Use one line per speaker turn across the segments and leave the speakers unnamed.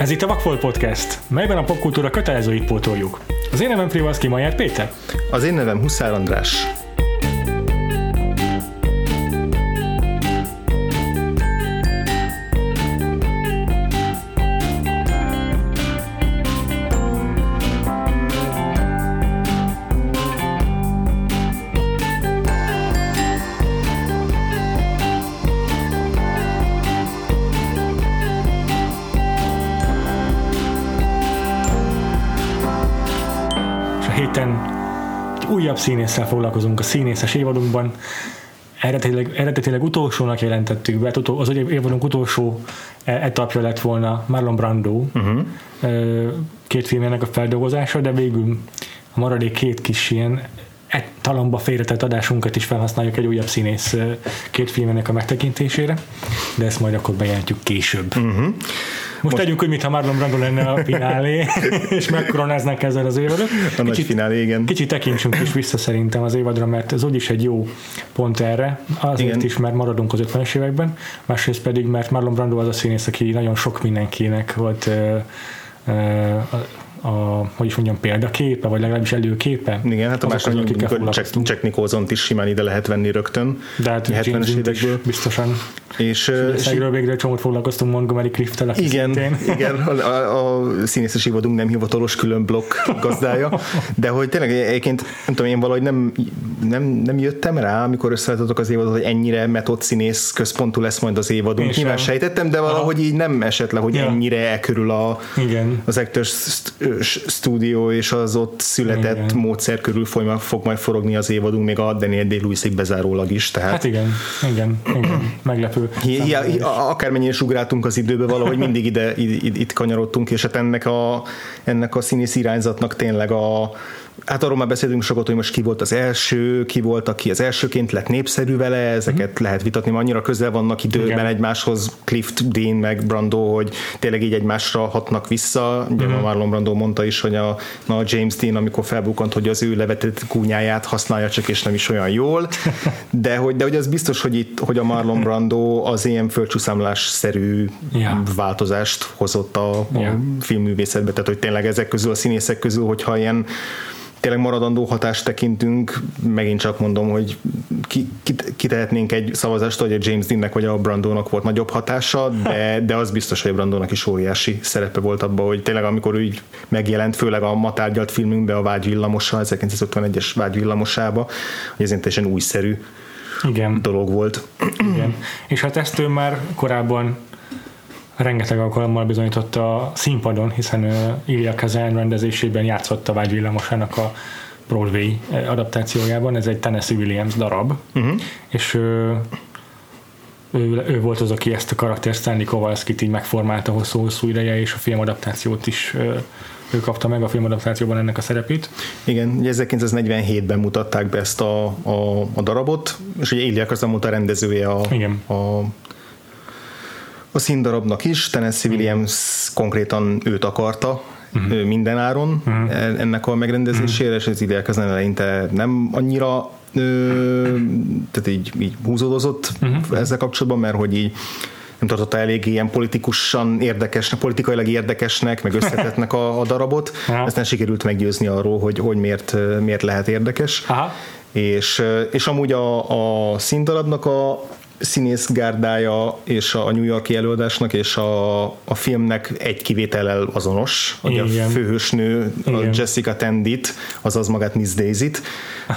Ez itt a Vakfolt Podcast, melyben a popkultúra kötelezőit pótoljuk. Az én nevem Privalszki Majár Péter.
Az én nevem Huszár András.
Színésszel foglalkozunk a színészes évadunkban. Eredetileg, eredetileg utolsónak jelentettük be, az évadunk utolsó e- etapja lett volna Marlon Brando uh-huh. két filmjének a feldolgozása, de végül a maradék két kis ilyen e- talomba félretett adásunkat is felhasználjuk egy újabb színész két filmjének a megtekintésére, de ezt majd akkor bejelentjük később. Uh-huh. Most, Most tegyünk úgy, mintha Marlon Brando lenne a finálé, és megkoronáznak ezzel az évadot.
A nagy finálé, igen.
Kicsit tekintsünk is vissza szerintem az évadra, mert ez úgyis egy jó pont erre, azért
Igen.
is, mert maradunk az 50-es években, másrészt pedig, mert Marlon Brando az a színész, aki nagyon sok mindenkinek volt a, hogy is mondjam, példaképe, vagy legalábbis előképe.
Igen, hát a második, amikor Jack. Jack Nicholson-t is simán ide lehet venni rögtön.
De hát
a
James
70-es
Dean-t is
évekből.
biztosan.
És, és
Szegről végre csomót foglalkoztunk Montgomery Clift-tel,
igen,
szintén.
igen, a, a, a színészes évadunk nem hivatalos külön blokk gazdája, de hogy tényleg egyébként, nem tudom, én valahogy nem, nem, nem jöttem rá, amikor összeálltatok az évadot, hogy ennyire metód színész központú lesz majd az évadunk.
Én
Nyilván
sem.
sejtettem, de valahogy így nem esett le, hogy
Ja.
ennyire elkörül a,
Igen.
az Actors St- Studio és az ott született
Igen.
módszer körül foly, fog majd forogni az évadunk, még a Daniel Day-Lewisig bezárólag is, tehát
Hát igen, igen, igen, meglepő.
Hi, hi, hi, akármennyire is ugráltunk az időbe, valahogy mindig ide, ide, itt kanyarodtunk, és hát ennek a, ennek a színész irányzatnak tényleg a Hát arról már beszélünk sokat, hogy most ki volt az első, ki volt, aki az elsőként lett népszerű vele, ezeket mm. lehet vitatni, mert annyira közel vannak időben
Igen.
egymáshoz Clift, Dean meg Brando, hogy tényleg így egymásra hatnak vissza. Ugye mm. Marlon Brando mondta is, hogy a, na, a James Dean, amikor felbukkant, hogy az ő levetett kúnyáját használja csak, és nem is olyan jól, de hogy, de hogy az biztos, hogy itt, hogy a Marlon Brando az ilyen földcsúszámlás-szerű
Ja.
változást hozott a, a filmművészetbe, tehát hogy tényleg ezek közül, a színészek közül, hogyha ilyen tényleg maradandó hatást tekintünk, megint csak mondom, hogy ki, ki, kitehetnénk egy szavazást, hogy a James Deannek vagy a Brandónak volt nagyobb hatása, de, de az biztos, hogy a Brandónak is óriási szerepe volt abban, hogy tényleg amikor úgy megjelent, főleg a ma tárgyalt filmünkben a Vágy villamosa, 1951-es Vágy villamosába, hogy ez teljesen újszerű
Igen.
dolog volt.
Igen. És hát ezt ő már korábban rengeteg alkalommal bizonyította a színpadon, hiszen Ilya Kazan rendezésében játszott a Vágy villamosának a Broadway adaptációjában, ez egy Tennessee Williams darab, uh-huh. és ő, ő, ő, volt az, aki ezt a karakter Stanley Kowalskit így megformálta hosszú-hosszú ideje, és a filmadaptációt is ő, ő kapta meg a filmadaptációban ennek a szerepét.
Igen, ugye 1947-ben mutatták be ezt a, a, a darabot, és ugye Ilya Kazan volt a rendezője a,
Igen.
a a színdarabnak is, Tennessee Williams konkrétan őt akarta uh-huh. minden áron uh-huh. ennek a megrendezésére, és az ideák az eleinte nem annyira ö, tehát így, így húzódozott uh-huh. ezzel kapcsolatban, mert hogy így nem tartotta elég ilyen politikusan érdekesnek, politikailag érdekesnek, meg összetettnek a, a darabot.
Aha.
Aztán sikerült meggyőzni arról, hogy, hogy miért, miért lehet érdekes.
Aha.
És, és amúgy a, a színdarabnak a színész gárdája és a New Yorki előadásnak és a, a filmnek egy kivétellel azonos, hogy a
Igen.
főhősnő a
Igen.
Jessica Tendit, azaz magát Miss Daisy-t,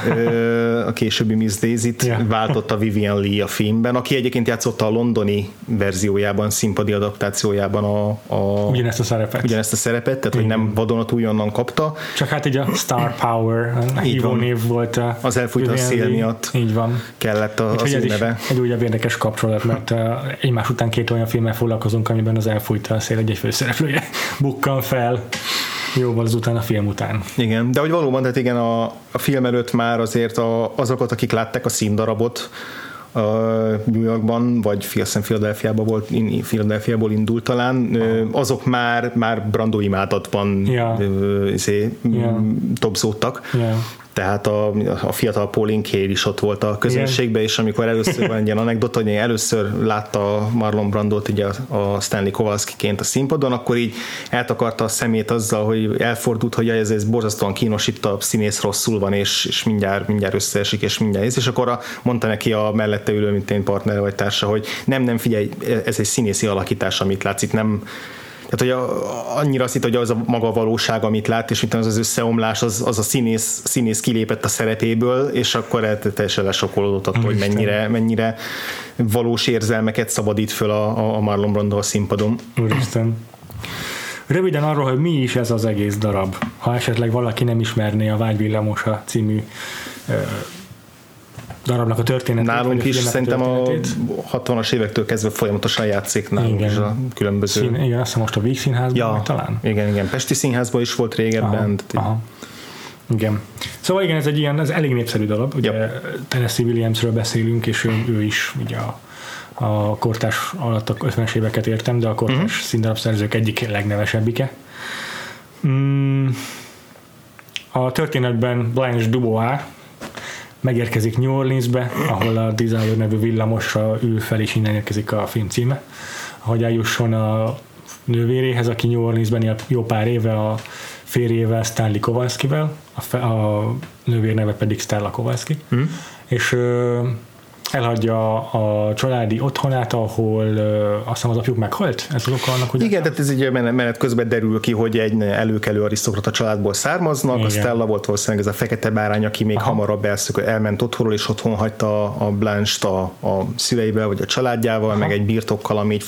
ö, a későbbi Miss Daisy-t
Ja.
váltotta Vivian Lee a filmben, aki egyébként játszotta a londoni verziójában, színpadi adaptációjában a, a
Ugyanezt a szerepet.
ugyanezt a szerepet, tehát hogy nem vadonatúj onnan kapta,
Csak hát így a Star Power, a hívó név volt a
Az elfújt a szél miatt.
Így van.
kellett a, az
Úgyhogy is
neve.
egy újabb érdekes kapcsolat, mert egymás után két olyan filmmel foglalkozunk, amiben az elfújt a szél egy főszereplője bukkan fel jóval azután a film után.
Igen, de hogy valóban, tehát igen, a, a film előtt már azért a, azokat, akik látták a színdarabot, New Yorkban, vagy hiszem Philadelphiából, volt, Philadelphiából indult talán, ö, azok már, már Brando imádatban ö, izé,
Ja.
tobzódtak.
Yeah.
Tehát a, a fiatal Pauline Kael is ott volt a közönségben, és amikor először van egy ilyen anekdota, hogy először látta Marlon Brandot ugye a, Stanley Kowalski-ként a színpadon, akkor így eltakarta a szemét azzal, hogy elfordult, hogy ez, ez borzasztóan kínos, itt a színész rosszul van, és, és mindjárt, mindjárt összeesik, és mindjárt és akkor a, mondta neki a mellette ülő, mint én partner vagy társa, hogy nem, nem figyelj, ez egy színészi alakítás, amit látszik, nem, tehát, hogy a, annyira azt hitt, hogy az a maga valóság, amit lát, és mint az az összeomlás, az, az a színész, színész kilépett a szerepéből, és akkor teljesen lesokolódott attól, hogy mennyire, mennyire valós érzelmeket szabadít föl a, a Marlon Brando a színpadon.
Úristen. Röviden arról, hogy mi is ez az egész darab, ha esetleg valaki nem ismerné a Vágyvillamosa című darabnak a történetét.
Nálunk is szerintem a 60-as évektől kezdve folyamatosan játszik nálunk igen. is a különböző.
Szín, igen, azt hiszem most a Víg Színházban ja, talán.
Igen, igen, Pesti Színházban is volt régebben.
Aha, aha. Igen. Szóval igen, ez egy ilyen, ez elég népszerű darab. Ugye yep. Tennessee Williamsről beszélünk, és ő, ő is ugye a, a kortás alatt a 50-es éveket értem, de a kortás uh-huh. színdarab szerzők egyik legnevesebbike. Mm, a történetben Blanche Dubois, megérkezik New Orleansbe, ahol a Desire nevű villamosra ül fel, és innen érkezik a film címe, hogy eljusson a nővéréhez, aki New Orleansben él jó pár éve a férjével, Stanley Kowalskivel, a, fe, a nővér neve pedig Stella Kowalski, mm. és elhagyja a családi otthonát, ahol azt hiszem az apjuk meghalt? Ez az oka annak, hogy
Igen, tehát ez egy menet közben derül ki, hogy egy előkelő arisztokrata családból származnak, Igen. a Stella volt valószínűleg ez a fekete bárány, aki még Aha. hamarabb elszök, elment otthonról, és otthon hagyta a Blanche-t a, a szüleivel, vagy a családjával, Aha. meg egy birtokkal, ami így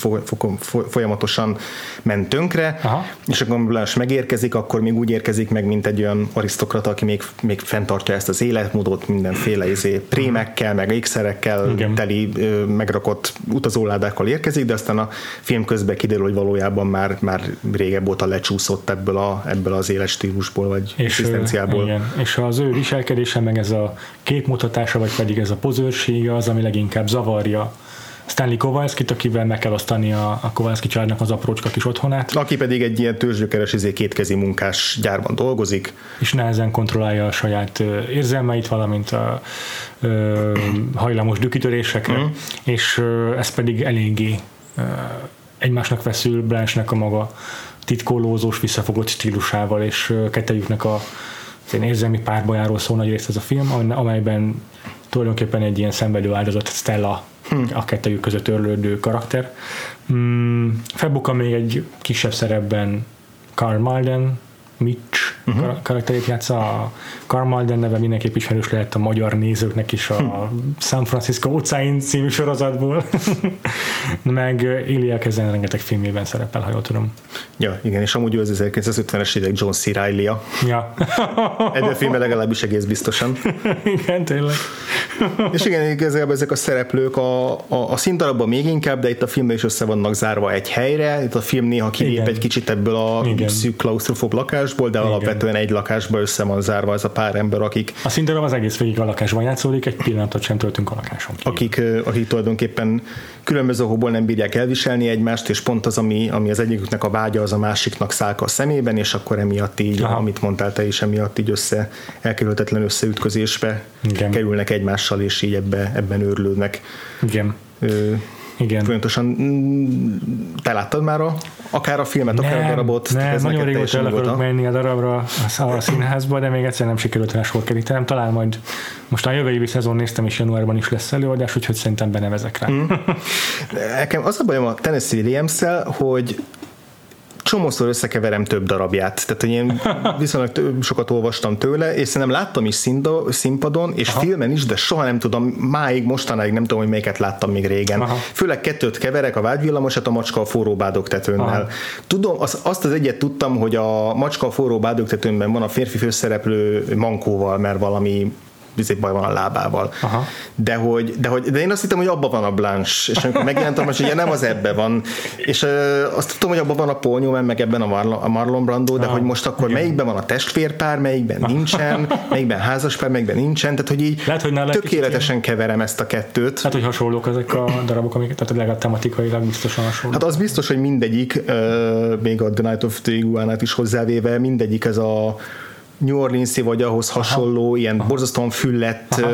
folyamatosan ment tönkre, Aha. és akkor Blanche megérkezik, akkor még úgy érkezik meg, mint egy olyan arisztokrata, aki még, még fenntartja ezt az életmódot mindenféle izé, prémekkel, meg ékszerekkel, Igen. teli megrakott utazóládákkal érkezik, de aztán a film közben kiderül, hogy valójában már, már régebb óta lecsúszott ebből, a, ebből az éles stílusból, vagy és, asszisztenciából.
Igen. És az ő viselkedése, meg ez a képmutatása, vagy pedig ez a pozőrsége az, ami leginkább zavarja Stanley Kowalski-t, akivel meg kell osztani a, a Kowalski családnak az aprócska kis otthonát.
Aki pedig egy ilyen tőzsgyökeres izé kétkezi munkás gyárban dolgozik.
És nehezen kontrollálja a saját érzelmeit, valamint a ö, hajlamos dükitörésekre, mm. és ö, ez pedig eléggé ö, egymásnak veszül Blanche-nek a maga titkolózós, visszafogott stílusával, és kettejüknek a az érzelmi párbajáról szól nagy részt ez a film, amelyben tulajdonképpen egy ilyen szenvedő áldozat Stella hmm. a kettőjük között örlődő karakter. Hmm, felbukkan még egy kisebb szerepben Carl Malden, Mitch uh-huh. karakterét játsza. A Carl Malden neve mindenképp ismerős lehet a magyar nézőknek is a hmm. San Francisco utcáin című sorozatból. Meg Ilya Kezen rengeteg filmében szerepel, ha jól tudom.
Ja, igen, és amúgy az 1950-es évek John C. reilly -a.
Ja.
Egy filmben legalábbis egész biztosan.
igen, tényleg.
és igen, igazából ezek a szereplők a, a, a színdarabban még inkább, de itt a filmben is össze vannak zárva egy helyre. Itt a film néha kilép igen. egy kicsit ebből a igen. szűk klaustrofób lakásból, de igen. Alapvetően egy lakásban össze van zárva ez a pár ember, akik...
A színdarab az egész végig a lakásban játszódik, egy pillanatot sem töltünk a lakáson
kívül. Akik, akik tulajdonképpen különböző okokból nem bírják elviselni egymást, és pont az, ami, ami az egyiküknek a vágya, az a másiknak szálka a szemében, és akkor emiatt így, Aha. amit mondtál te is, emiatt így össze, elkerülhetetlen összeütközésbe Igen. kerülnek egymással, és így ebbe, ebben őrlődnek.
Igen. Ö, igen.
Folyamatosan mm, te láttad már a, akár a filmet, nem, akár a darabot?
Nem, ez nagyon régóta el akarok menni a darabra a színházba, de még egyszer nem sikerült rá sor kerítenem. Talán majd most a jövő évi szezon néztem, és januárban is lesz előadás, úgyhogy szerintem benevezek rá. Mm.
Nekem az a bajom a Tennessee williams hogy csomószor összekeverem több darabját. Tehát, hogy én viszonylag több, sokat olvastam tőle, és szerintem láttam is színda, színpadon, és Aha. filmen is, de soha nem tudom, máig, mostanáig nem tudom, hogy melyiket láttam még régen. Aha. Főleg kettőt keverek, a vágyvillamosat a macska a forró bádog tetőnnel. Aha. Tudom, az, azt az egyet tudtam, hogy a macska a forró bádog tetőnben van a férfi főszereplő mankóval, mert valami baj van a lábával. Aha. De, hogy, de, hogy, de én azt hittem, hogy abban van a Blanche, és amikor megjelentem, hogy ugye nem az ebbe van, és uh, azt tudtam, hogy abban van a Paul meg ebben a Marlon, a Marlon Brando, de Aha. hogy most akkor Igen. melyikben van a testvérpár, melyikben nincsen, melyikben házaspár, melyikben nincsen, tehát hogy így Lehet, hogy tökéletesen keverem ezt a kettőt.
Hát, hogy hasonlók ezek a darabok, amik, tehát legalább tematikailag biztosan hasonlók.
Hát az biztos, hogy mindegyik, uh, még a The Night of the Iguanát is hozzávéve, mindegyik ez a New Orleans-i vagy ahhoz hasonló, Aha. ilyen Aha. borzasztóan füllett Aha.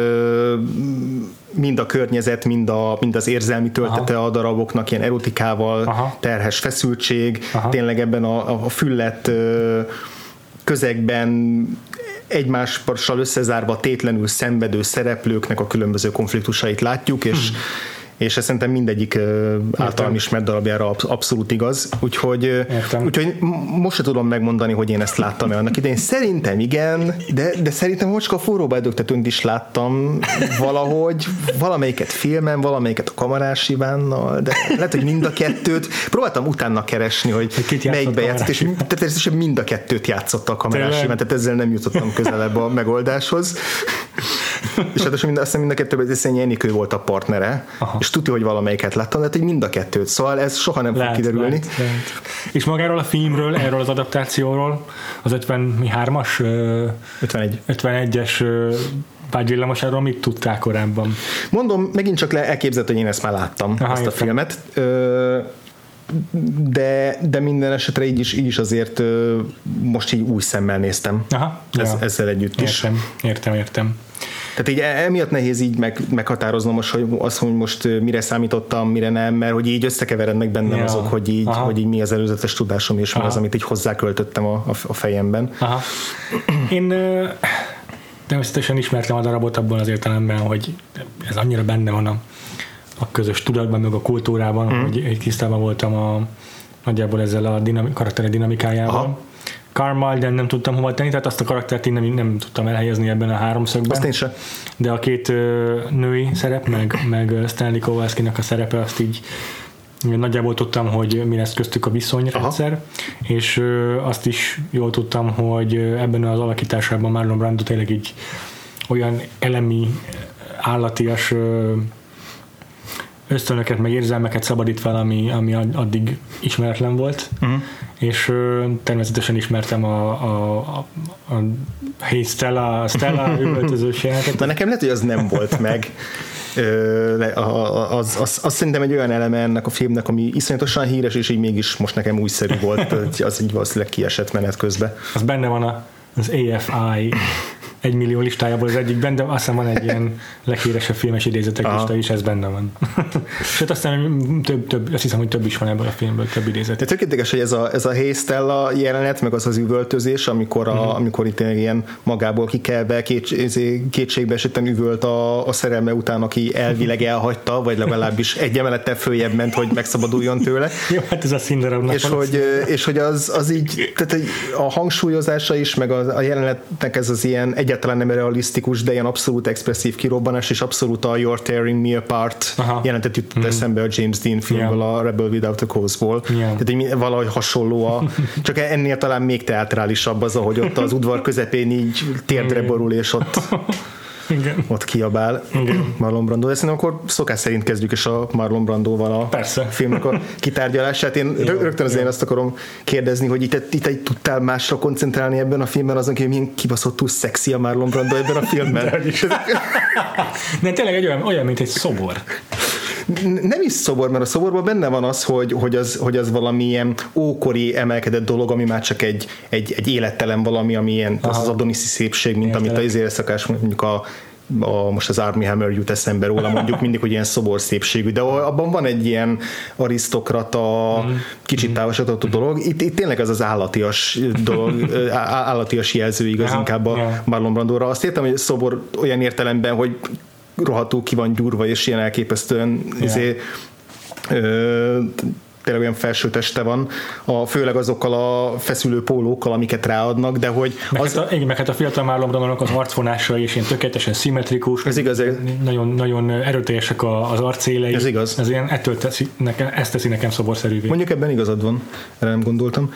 mind a környezet, mind, a, mind az érzelmi töltete Aha. a daraboknak, ilyen erotikával Aha. terhes feszültség, Aha. tényleg ebben a, a füllett közegben egymással összezárva tétlenül szenvedő szereplőknek a különböző konfliktusait látjuk, és hmm és ez szerintem mindegyik általam ismert darabjára abszolút igaz, úgyhogy, úgyhogy most se tudom megmondani, hogy én ezt láttam-e annak idején. Szerintem igen, de, de szerintem most a forróba edögtetőnt is láttam valahogy, valamelyiket filmen, valamelyiket a Kamarás Ivánnal, de lehet, hogy mind a kettőt. Próbáltam utána keresni, hogy melyikbe játszott, és természetesen mind a kettőt játszotta a Kamarás Iván, tehát ezzel nem jutottam közelebb a megoldáshoz. és hát azt mind a kettőben Szennyi Enikő volt a partnere, Aha. és tudja, hogy valamelyiket láttam, de hogy mind a kettőt, szóval ez soha nem lehet, fog kiderülni. Lehet, lehet.
És magáról a filmről, erről az adaptációról, az 53-as
51.
51-es vágyvillamosáról mit tudtál korábban?
Mondom, megint csak le elképzelhető, hogy én ezt már láttam, Aha, ezt a filmet. Ö, de, de minden esetre így is, így is azért most így új szemmel néztem. Aha, Ez, ja. Ezzel együtt
is. Értem, értem, értem.
Tehát így e- emiatt nehéz így meg, meghatároznom most, hogy az, hogy most mire számítottam, mire nem, mert hogy így összekeverednek bennem ja. azok, hogy így, hogy így mi az előzetes tudásom, és Aha. mi az, amit így hozzáköltöttem a, a fejemben. Aha.
Én természetesen ismertem a darabot abban az értelemben, hogy ez annyira benne van a, a közös tudatban, meg a kultúrában, mm. hogy egy tisztában voltam a, nagyjából ezzel a dinami, karaktere dinamikájával. Aha. Carmyle, de nem tudtam hova tenni, tehát azt a karaktert én nem, nem tudtam elhelyezni ebben a háromszögben.
Azt én sem.
De a két női szerep, meg, meg Stanley kowalski a szerepe, azt így nagyjából tudtam, hogy mi lesz köztük a viszonyrendszer, Aha. és azt is jól tudtam, hogy ebben az alakításában Marlon Brando tényleg így olyan elemi, állatias ösztönöket, meg érzelmeket szabadít fel, ami, ami addig ismeretlen volt, uh-huh. És ö, természetesen ismertem a, a, a, a Hey Stella, Stella üvöltözős.
Na nekem lehet, hogy az nem volt meg. az, az, az szerintem egy olyan eleme ennek a filmnek, ami iszonyatosan híres, és így mégis most nekem újszerű volt, hogy az így valószínűleg kiesett menet közben.
Az benne van a, az AFI egy millió listájából az egyikben, de azt hiszem van egy ilyen leghíresebb filmes idézetek Aha. lista is, ez benne van. Sőt, aztán több, több, azt hiszem, hogy több is van ebből a filmből, több idézet.
De tökéletes, hogy ez a, ez a Hésztella jelenet, meg az az üvöltözés, amikor, a, uh-huh. amikor itt ilyen magából kikelve, két, kétségbe esetten üvölt a, a szerelme után, aki elvileg elhagyta, vagy legalábbis egy emelettel följebb ment, hogy megszabaduljon tőle.
Jó, hát ez a színdarabnak
és hogy, és hogy az, az így, tehát a hangsúlyozása is, meg a, a jelenetnek ez az ilyen egy egyáltalán nem realisztikus, de ilyen abszolút expresszív kirobbanás, és abszolút a You're Tearing Me Apart Aha. jelentet jutott mm. eszembe a James Dean filmből, yeah. a Rebel Without a Cause-ból. Yeah. Tehát valahogy hasonló a, csak ennél talán még teatrálisabb az, ahogy ott az udvar közepén így térdre borul, és ott igen. ott kiabál Igen. Marlon Brando. De szerintem akkor szokás szerint kezdjük is a Marlon Brandóval a Persze. filmnek a kitárgyalását. Én jó, rögtön azért azt akarom kérdezni, hogy itt, itt, itt tudtál másra koncentrálni ebben a filmben, azon hogy milyen kibaszottul szexi a Marlon Brando ebben a filmben. De,
De tényleg egy olyan, olyan, mint egy szobor
nem is szobor, mert a szoborban benne van az, hogy, hogy, az, hogy az valamilyen ókori emelkedett dolog, ami már csak egy, egy, egy élettelen valami, ami ilyen az, az adoniszi szépség, mint Értelek. amit az éjszakás mondjuk a a, most az Army Hammer jut eszembe róla, mondjuk mindig, hogy ilyen szobor szépségű, de abban van egy ilyen arisztokrata, mm. kicsit mm. távolsodott dolog. Itt, itt tényleg az az állatias dolog, állatias jelző igaz ja, inkább a ja. Marlon Brandóra. Azt értem, hogy szobor olyan értelemben, hogy rohadtul ki van gyúrva, és ilyen elképesztően yeah. izé, ö, tényleg olyan felső teste van, a, főleg azokkal a feszülő pólókkal, amiket ráadnak, de hogy...
Meg az... Hát a, igen, meg hát a fiatal Marlon az arcvonása is ilyen tökéletesen szimmetrikus.
Ez igaz.
Nagyon, nagyon erőteljesek az arcélei.
Ez igaz.
Ez ilyen, ettől teszi, nekem, ezt teszi nekem szoborszerűvé.
Mondjuk ebben igazad van, erre nem gondoltam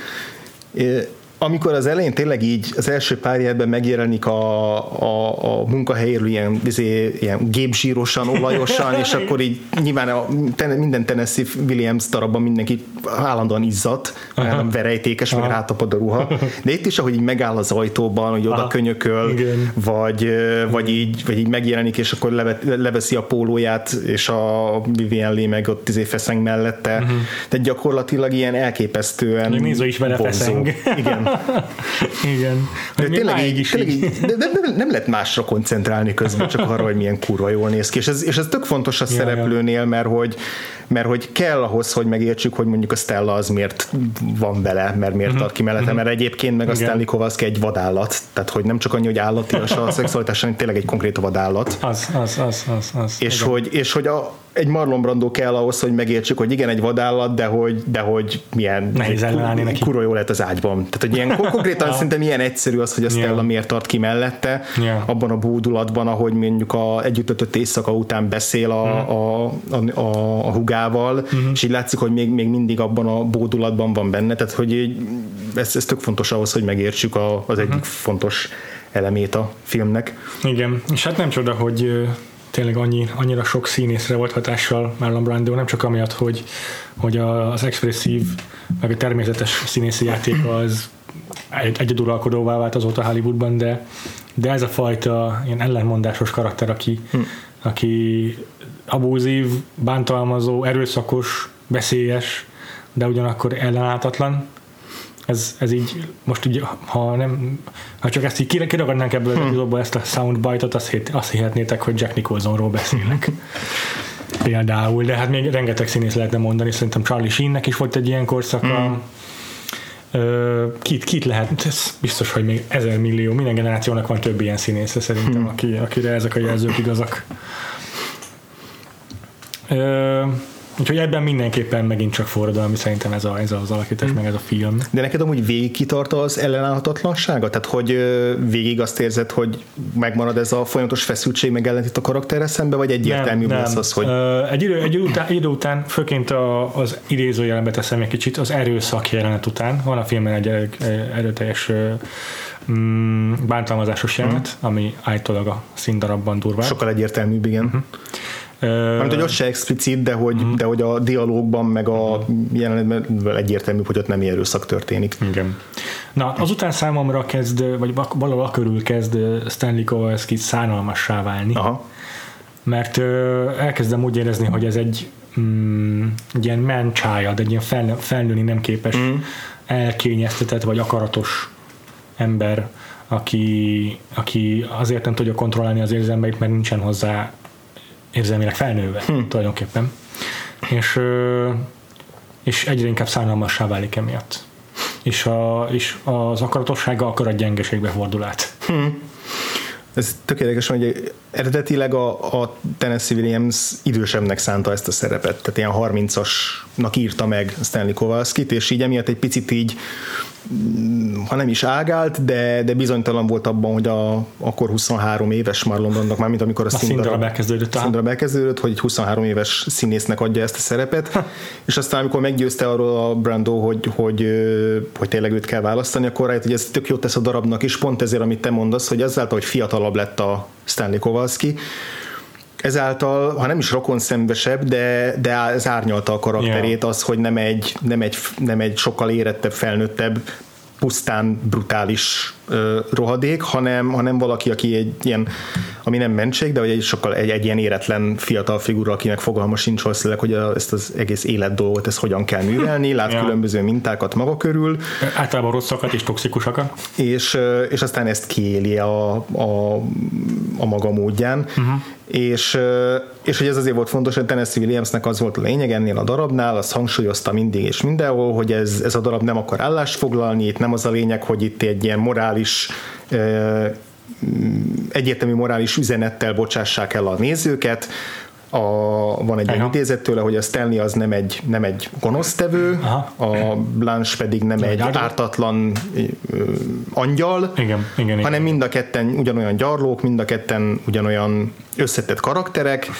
amikor az elején tényleg így az első pár jelben megjelenik a, a, a munkahelyéről ilyen, izé, ilyen gépzsírosan, olajosan, és akkor így nyilván a, minden Tennessee Williams darabban mindenki állandóan izzadt, nem verejtékes, meg rátapad a ruha. De itt is, ahogy így megáll az ajtóban, hogy oda Aha. könyököl, vagy, vagy, így, vagy így megjelenik, és akkor leve, leveszi a pólóját, és a Vivian Lee meg ott izé feszeng mellette. Uh-huh. Tehát gyakorlatilag ilyen elképesztően
Még is vele feszeng.
Igen
Igen.
De tényleg, így,
is
tényleg
így.
így, de nem, nem, nem lehet másra koncentrálni közben, csak arra, hogy milyen kurva jól néz ki. És ez, és ez tök fontos a
Ja,
szereplőnél, mert hogy, mert hogy kell ahhoz, hogy megértsük, hogy mondjuk a Stella az miért van vele, mert miért
Mhm.
tart ki mellette, mert egyébként meg a. Stanley Kowalski egy vadállat, tehát hogy nem csak annyi, hogy állatias a szexualitás, hanem tényleg egy konkrét vadállat.
Az, az, az, az, az.
És
Igen.
hogy, és hogy a, egy Marlon Brando kell ahhoz, hogy megértsük, hogy igen, egy vadállat, de hogy, de hogy milyen
Nehéz ellenállni neki.
kurva jó lehet az ágyban. Tehát, hogy ilyen, konkrétan szerintem milyen egyszerű az, hogy a Stella
Ja.
miért tart ki mellette,
Ja.
abban a búdulatban, ahogy mondjuk a együtt töltött éjszaka után beszél a,
Mhm.
a, a, a, a hugával, és így látszik, hogy még, még mindig abban a bódulatban van benne, tehát hogy így, ez, ez tök fontos ahhoz, hogy megértsük a, az egyik fontos elemét a filmnek.
Igen, és hát nem csoda, hogy tényleg annyi, annyira sok színészre volt hatással Marlon Brando, nem csak amiatt, hogy, hogy az expresszív, meg a természetes színészi játék az egy, egyeduralkodóvá vált azóta Hollywoodban, de, de ez a fajta ilyen ellenmondásos karakter, aki, hm. aki abúzív, bántalmazó, erőszakos, veszélyes, de ugyanakkor ellenállhatatlan, ez, ez így, most így, ha nem, ha csak ezt így kiragadnánk ebből az epizódból ezt a soundbite-ot, azt, hit, azt hihetnétek, hogy Jack Nicholsonról beszélnek. Például, de hát még rengeteg színész lehetne mondani, szerintem Charlie Sheennek is volt egy ilyen korszaka, Ö, Kit, kit lehet, ez biztos, hogy még ezer millió, minden generációnak van több ilyen színésze szerintem, aki, akire ezek a jelzők igazak. Ö, úgyhogy ebben mindenképpen megint csak forradalmi szerintem ez, a, ez az alakítás, meg ez a film.
De neked amúgy végig kitart az ellenállhatatlansága? Tehát, hogy végig azt érzed, hogy megmarad ez a folyamatos feszültség, meg ellentét a karakterre szembe, vagy egyértelmű lesz az, hogy
egy, idő, egy idő után, idő után főként a, az idézőjelenbe teszem egy kicsit, az erőszak jelenet után, van a filmben egy erő- erőteljes mm, bántalmazásos jelenet, ami állítólag a színdarabban durvá.
sokkal egyértelműbb, igen. Uh-huh. Mert hogy ott se explicit, de hogy, uh-huh. de hogy a dialógban, meg a jelenetben egyértelműbb, hogy ott nem erőszak történik.
Igen. Na, azután számomra kezd, vagy valahol körül kezd Stanley Kowalski szánalmassá válni.
Aha.
mert elkezdem úgy érezni, hogy ez egy, mm, egy ilyen man child, egy ilyen fel, felnőni nem képes, mm. elkényeztetett vagy akaratos ember, aki, aki azért nem tudja kontrollálni az érzelmeit, mert nincsen hozzá érzelmileg felnőve hm. tulajdonképpen. És, és egyre inkább szánalmassá válik emiatt. És, a, és az akaratossága akarat gyengeségbe fordul át.
Ez tökéletes, hogy eredetileg a, a Tennessee Williams idősebbnek szánta ezt a szerepet, tehát ilyen 30-asnak írta meg Stanley Kowalskit, és így emiatt egy picit így mm, ha nem is ágált, de, de bizonytalan volt abban, hogy a, akkor 23 éves Marlon Brandonak, mármint amikor a,
A színdarab elkezdődött,
színdarab elkezdődött, hogy egy 23 éves színésznek adja ezt a szerepet, és aztán amikor meggyőzte arról a Brando, hogy, hogy, hogy tényleg őt kell választani, akkor rájött, hogy ez tök jót tesz a darabnak is, pont ezért, amit te mondasz, hogy azáltal, hogy fiatalabb lett a Stanley Kowalski, ezáltal, ha nem is rokon szembesebb, de, de ez árnyalta a karakterét, az, hogy nem egy, nem egy, nem egy sokkal érettebb, felnőttebb, pusztán brutális rohadék, hanem, hanem valaki, aki egy ilyen, ami nem mentség, de egy sokkal egy, egy ilyen éretlen fiatal figura, akinek fogalma sincs valószínűleg, hogy a, ezt az egész életdolgot ezt hogyan kell művelni, lát
Ja.
különböző mintákat maga körül,
Általában rosszakat és toxikusakat.
és, és aztán ezt kiéli a, a, a maga módján, uh-huh. és, és hogy ez azért volt fontos, hogy Tennessee Williamsnek az volt a lényeg ennél a darabnál, azt hangsúlyozta mindig és mindenhol, hogy ez, ez a darab nem akar állást foglalni, itt nem az a lényeg, hogy itt egy ilyen morális ö, egyértelmű morális üzenettel bocsássák el a nézőket, a, van egy
Aha.
idézet tőle, hogy a Stanley az nem egy, nem egy gonosztevő,
Aha.
a Blanche pedig nem egy
áldozat.
ártatlan angyal,
Igen, igen, igen.
hanem mind a ketten ugyanolyan gyarlók, mind a ketten ugyanolyan összetett karakterek,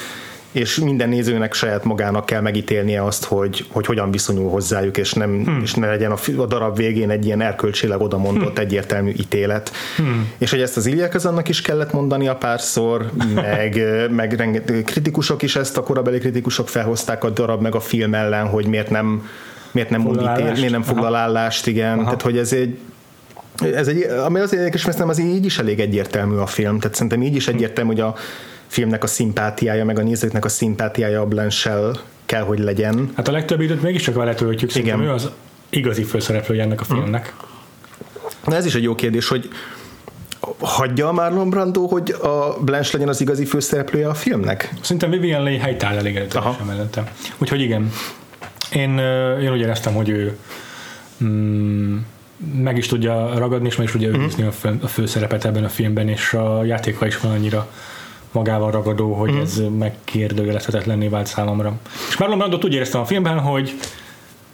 és minden nézőnek saját magának kell megítélnie azt, hogy, hogy hogyan viszonyul hozzájuk, és, nem, hmm. és ne legyen a, a darab végén egy ilyen erkölcsileg odamondott hmm. egyértelmű ítélet. Hmm. És hogy ezt az Ilyekezannak is kellett mondani a párszor, meg, meg rengeteg kritikusok is ezt, a korabeli kritikusok felhozták a darab meg a film ellen, hogy miért nem miért nem,
Foglal
ítél, miért nem foglal állást, igen.
Aha.
Tehát, hogy ez egy ez egy, ami azért érdekes, mert az így is elég egyértelmű a film, tehát szerintem így is egyértelmű, hogy a filmnek a szimpátiája, meg a nézőknek a szimpátiája a blanche kell, hogy legyen.
Hát a legtöbb időt mégiscsak vele töltjük, szerintem ő az igazi főszereplője ennek a filmnek.
Na ez is egy jó kérdés, hogy hagyja a Marlon Brando, hogy a Blanche legyen az igazi főszereplője a filmnek?
Szerintem Vivian Leigh helytáll elégedetesen mellette. Úgyhogy igen. Én, én úgy éreztem, hogy ő mm, meg is tudja ragadni, és meg is tudja mm-hmm. őrizni a, fő, a főszerepet ebben a filmben, és a játéka is van annyira magával ragadó, hogy mm. ez megkérdőjelezhetetlenné vált számomra. És Marlon Brando úgy éreztem a filmben, hogy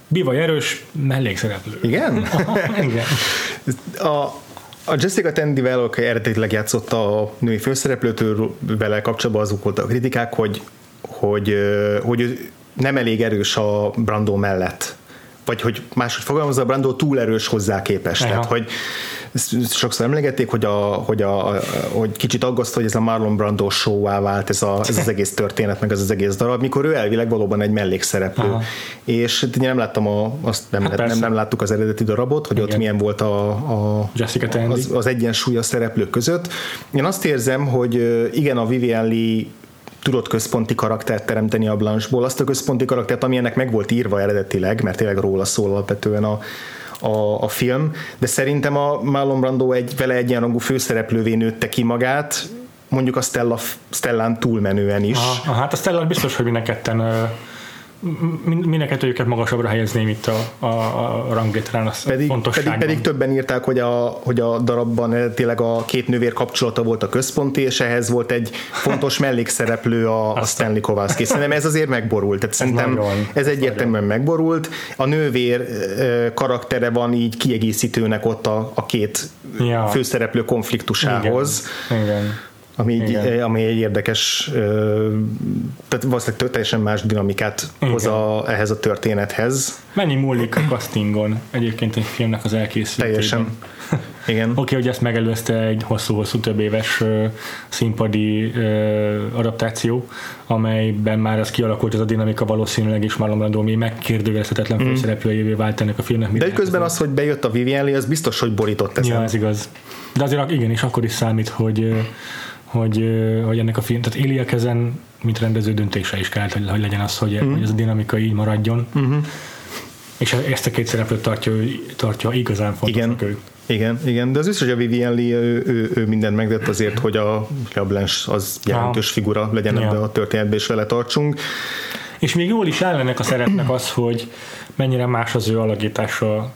bivaj erős, mellékszereplő.
Igen?
Aha, igen.
A, a Jessica Tandyvel, aki eredetileg játszotta a női főszereplőtől vele kapcsolatban azok voltak a kritikák, hogy, hogy, hogy nem elég erős a Brando mellett vagy hogy máshogy fogalmazza, a Brando túl erős hozzá képest. Tehát, hogy ezt sokszor emlegették, hogy, a, hogy, a, hogy kicsit aggaszt, hogy ez a Marlon Brando show vált ez, a, ez az egész történet, meg ez az egész darab, mikor ő elvileg valóban egy mellékszereplő. Aha. És én nem láttam, a, azt nem, hát nem, nem, láttuk az eredeti darabot, hogy Igen. ott milyen volt a, a,
Jessica Tandy.
az, az egyensúly a szereplők között. Én azt érzem, hogy igen, a Vivian Lee tudott központi karaktert teremteni a Blanche-ból, azt a központi karaktert, ami ennek meg volt írva eredetileg, mert tényleg róla szól alapvetően a, a, a film, de szerintem a Marlon Brando egy, vele egyenrangú főszereplővé nőtte ki magát, mondjuk a Stella, Stellán túlmenően is.
Aha, hát a Stellán biztos, hogy mind ketten mindenket őket magasabbra helyezném itt a, a, a ranglétrán, az
pedig, pedig, pedig, többen írták, hogy a, hogy a darabban tényleg a két nővér kapcsolata volt a központi, és ehhez volt egy fontos mellékszereplő a, a Stanley Kowalski. Szerintem ez azért megborult. Tehát szerintem nagyon, ez egyértelműen megborult. A nővér karaktere van így kiegészítőnek ott a, a két ja. főszereplő konfliktusához.
Igen. Igen
ami egy, ami egy érdekes, tehát valószínűleg teljesen más dinamikát Igen. hoz a, ehhez a történethez.
Mennyi múlik a castingon egyébként egy filmnek az elkészültében?
Teljesen. Igen.
Oké, okay, hogy ezt megelőzte egy hosszú-hosszú több éves uh, színpadi uh, adaptáció, amelyben már az kialakult ez a dinamika valószínűleg is Marlon Brando, ami megkérdőjelezhetetlen mm. főszereplőjévé vált ennek a filmnek.
De közben az, hogy bejött a Vivian Lee, az biztos, hogy borított ezen.
Ja, ez igaz. De azért igen, és akkor is számít, hogy uh, hogy, hogy ennek a film, tehát Elia Kezen, mint rendező döntése is kellett, hogy, hogy legyen az, hogy, mm. hogy ez a dinamika így maradjon. Mm-hmm. És ezt a két szereplőt tartja, tartja igazán fontosnak
Igen. Ő. Igen, igen, de az biztos, hogy a Vivian Lee ő, ő, ő mindent megtett azért, hogy a, a Blanche az jelentős figura legyen ja. ebbe a történetbe, és vele tartsunk.
És még jól is ellenek a szerepnek az, hogy mennyire más az ő alakítása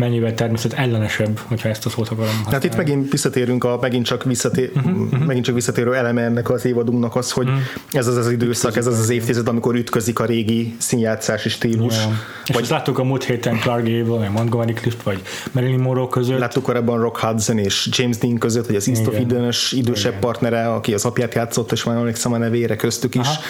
mennyivel természet ellenesebb, hogyha ezt a szót akarom használni.
Hát itt megint visszatérünk a megint csak, visszatér, uh-huh, uh-huh. megint csak visszatérő eleme ennek az évadunknak az, hogy uh-huh. ez az az időszak, ez az az évtized, amikor ütközik a régi színjátszási stílus. Yeah.
És vagy, láttuk a múlt héten Clark Gable, vagy Montgomery Clift, vagy Marilyn Monroe között.
Láttuk korábban Rock Hudson és James Dean között, hogy az East of idősebb Igen. partnere, aki az apját játszott, és már emlékszem a nevére köztük is. Aha.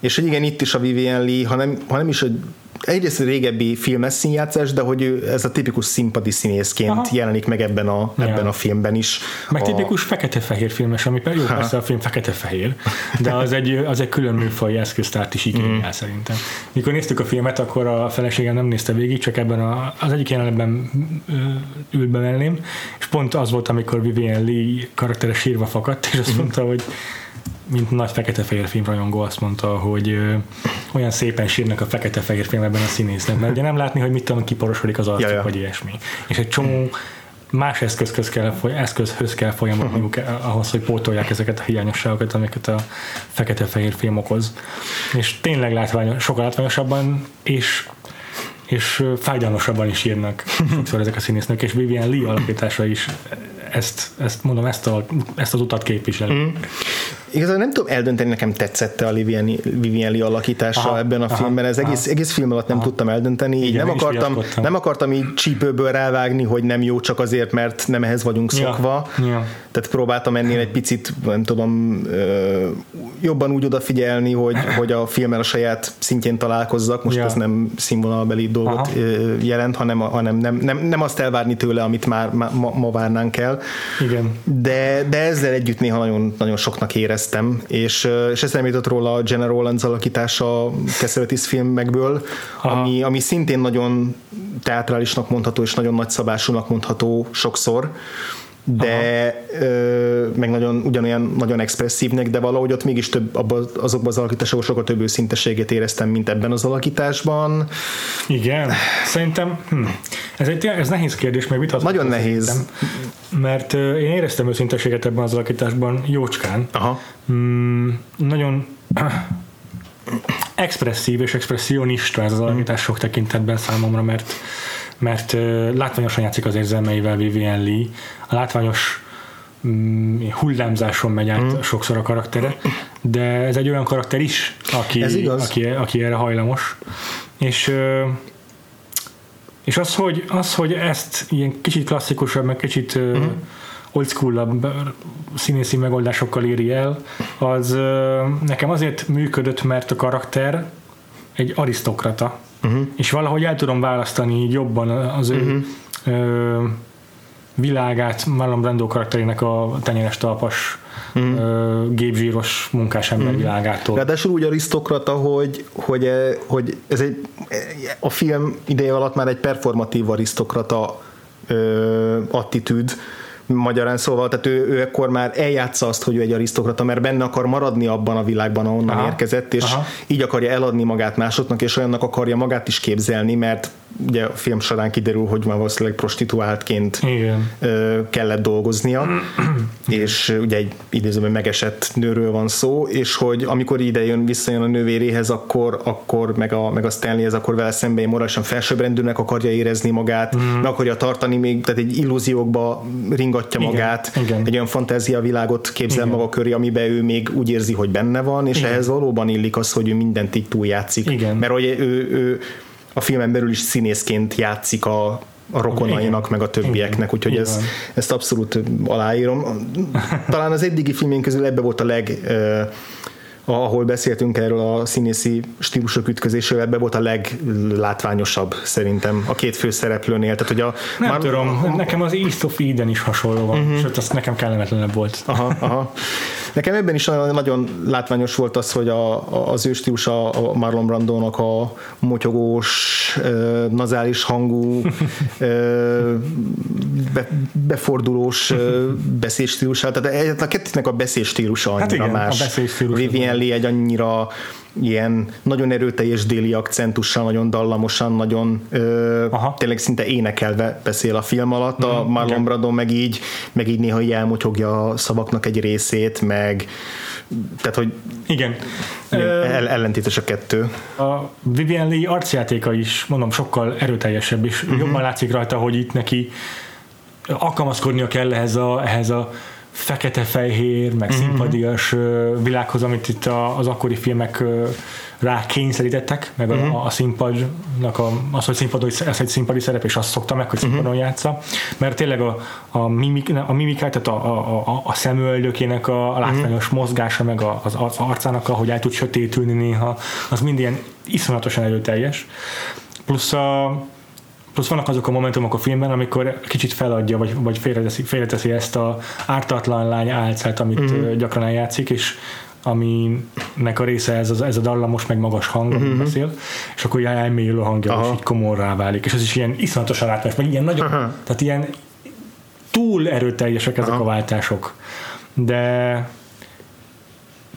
És hogy igen, itt is a Vivian Lee, hanem, hanem is, hogy egyrészt régebbi filmes színjátszás, de hogy ő ez a tipikus színpadi színészként Aha. jelenik meg ebben a, ja. ebben a filmben is.
Meg a... tipikus fekete-fehér filmes, ami jó, persze a film fekete-fehér, de az egy, az egy külön műfaj eszköztárt is igényel mm. szerintem. Mikor néztük a filmet, akkor a feleségem nem nézte végig, csak ebben a, az egyik jelenetben ült be mellém, és pont az volt, amikor Vivian Lee karaktere sírva fakadt, és azt mm. mondta, hogy mint nagy fekete-fehér filmrajongó azt mondta, hogy ö, olyan szépen sírnak a fekete-fehér filmben a színésznek, mert ugye nem látni, hogy mit tudom, kiporosodik az arcuk, vagy ilyesmi. És egy csomó más eszközhöz kell, eszközhöz kell folyamodniuk uh-huh. ahhoz, hogy pótolják ezeket a hiányosságokat, amiket a fekete-fehér film okoz. És tényleg látványos, sokkal látványosabban, és és fájdalmasabban is írnak sokszor ezek a színésznek, és Vivian Lee alakítása is ezt, ezt mondom, ezt, a, ezt az utat képviseli. Mm.
Igazából nem tudom eldönteni, nekem tetszette a Vivian, Vivian Lee alakítása aha, ebben a aha, filmben, ez egész, egész film alatt nem aha. tudtam eldönteni, így Igen, nem akartam, nem akartam így csípőből rávágni, hogy nem jó csak azért, mert nem ehhez vagyunk szokva, ja, ja. tehát próbáltam ennél egy picit, nem tudom, jobban úgy odafigyelni, hogy, hogy a filmmel a saját szintjén találkozzak, most ja. ez nem színvonalbeli dolgot aha. jelent, hanem, hanem nem, nem, nem azt elvárni tőle, amit már ma, ma várnánk el.
Igen.
De, de ezzel együtt néha nagyon, nagyon soknak érez éreztem, és, és ezt említett róla a General Rollins alakítása a Cassavetes filmekből, ami, ami szintén nagyon teatrálisnak mondható, és nagyon nagyszabásúnak mondható sokszor, de ö, meg nagyon, ugyanolyan nagyon expresszívnek, de valahogy ott mégis több, abban, azokban az alakításokban sokkal több őszintességet éreztem, mint ebben az alakításban.
Igen, szerintem hm. Ez, egy, ez nehéz kérdés, meg vitatható.
Nagyon nehéz.
Mert ö, én éreztem őszinteséget ebben az alakításban jócskán.
Aha.
Mm, nagyon expresszív és expressionista ez az alakítás sok tekintetben számomra, mert, mert látványosan játszik az érzelmeivel Vivian Lee. A látványos mm, hullámzáson megy át
Mhm.
sokszor a karaktere, de ez egy olyan karakter is, aki, aki, aki erre hajlamos. És és az, hogy, az, hogy ezt ilyen kicsit klasszikusabb, meg kicsit.
Mhm.
old school színészi megoldásokkal éri el, az nekem azért működött, mert a karakter egy arisztokrata, uh-huh. és valahogy el tudom választani így jobban az ő uh-huh. ö, világát Marlon Brando karakterének a tenyeres talpas uh-huh. gépzsíros munkás ember uh-huh. világától.
Ráadásul úgy arisztokrata, hogy, hogy, hogy ez egy, a film ideje alatt már egy performatív arisztokrata ö, attitűd, magyarán szóval, tehát ő, ő ekkor már eljátsza azt, hogy ő egy arisztokrata, mert benne akar maradni abban a világban, ahonnan
Aha.
Érkezett, és
Aha.
Így akarja eladni magát másoknak, és olyannak akarja magát is képzelni, mert ugye a film során kiderül, hogy már valószínűleg prostituáltként
Igen.
kellett dolgoznia, és ugye egy idézőben megesett nőről van szó, és hogy amikor ide jön, visszajön a nővéréhez, akkor, akkor meg, a, meg a Stanleyhez, akkor vele szemben morálisan felsőbbrendűnek akarja érezni magát, mm. meg akarja tartani még, tehát egy illúziókba
Igen,
magát,
igen.
egy olyan fantáziavilágot képzel
Igen.
maga köré, amiben ő még úgy érzi, hogy benne van, és
Igen.
ehhez valóban illik az, hogy ő mindent így túljátszik.
Igen.
Mert hogy ő, ő a filmen belül is színészként játszik a, a rokonainak,
Igen.
meg a többieknek, úgyhogy ez, ezt abszolút aláírom. Talán az eddigi filmén közül ebbe volt a leg ahol beszéltünk erről a színészi stílusok ütközésről, ebbe volt a leglátványosabb szerintem a két főszereplőnél. Tehát, hogy a,
Nem
már-
tudom, nekem az East of Eden is hasonló van, uh-huh. sőt, az nekem kellemetlenebb volt.
Aha, aha. Nekem ebben is nagyon, látványos volt az, hogy a, a, az ő stílusa a Marlon Brandónak a motyogós, nazális hangú, be, befordulós beszédstílusa. Tehát a kettőnek a beszédstílusa annyira
Hát igen, a
más.
beszédstílus
Lee egy annyira ilyen nagyon erőteljes déli akcentussal, nagyon dallamosan, nagyon ö,
Aha.
tényleg szinte énekelve beszél a film alatt, a Marlon
igen.
Brando meg így, meg így néha így elmotyogja a szavaknak egy részét, meg tehát, hogy
Igen.
el, ellentétes a kettő.
A Vivian Lee arcjátéka is, mondom, sokkal erőteljesebb, és uh-huh. jobban látszik rajta, hogy itt neki alkalmazkodnia kell ehhez a, ehhez a fekete-fehér, meg uh-huh. szimpadias ö, világhoz, amit itt a, az akkori filmek rá kényszerítettek, meg uh-huh. a, a színpadnak, a, az, hogy színpadon, ez egy színpadi szerep, és azt szokta meg, hogy színpadon uh-huh. játsza, mert tényleg a, a, mimik, a mimikát, tehát a, a, a, a szemöldökének a, a látványos uh-huh. mozgása, meg a, az, az arcának, ahogy el tud sötétülni néha, az mind ilyen iszonyatosan erőteljes. Plusz a, plusz vannak azok a momentumok a filmben, amikor kicsit feladja, vagy, vagy félreteszi, félreteszi ezt a ártatlan lány álcát, amit uh-huh. gyakran eljátszik, és aminek a része ez, az, ez a dallamos, meg magas hang, amit uh-huh. beszél, és akkor ilyen elmélyülő hangja,
Aha.
és így komorrá válik, és ez is ilyen iszonyatosan látványos, meg ilyen nagyon,
Aha.
tehát ilyen túl erőteljesek ezek
Aha.
a váltások. De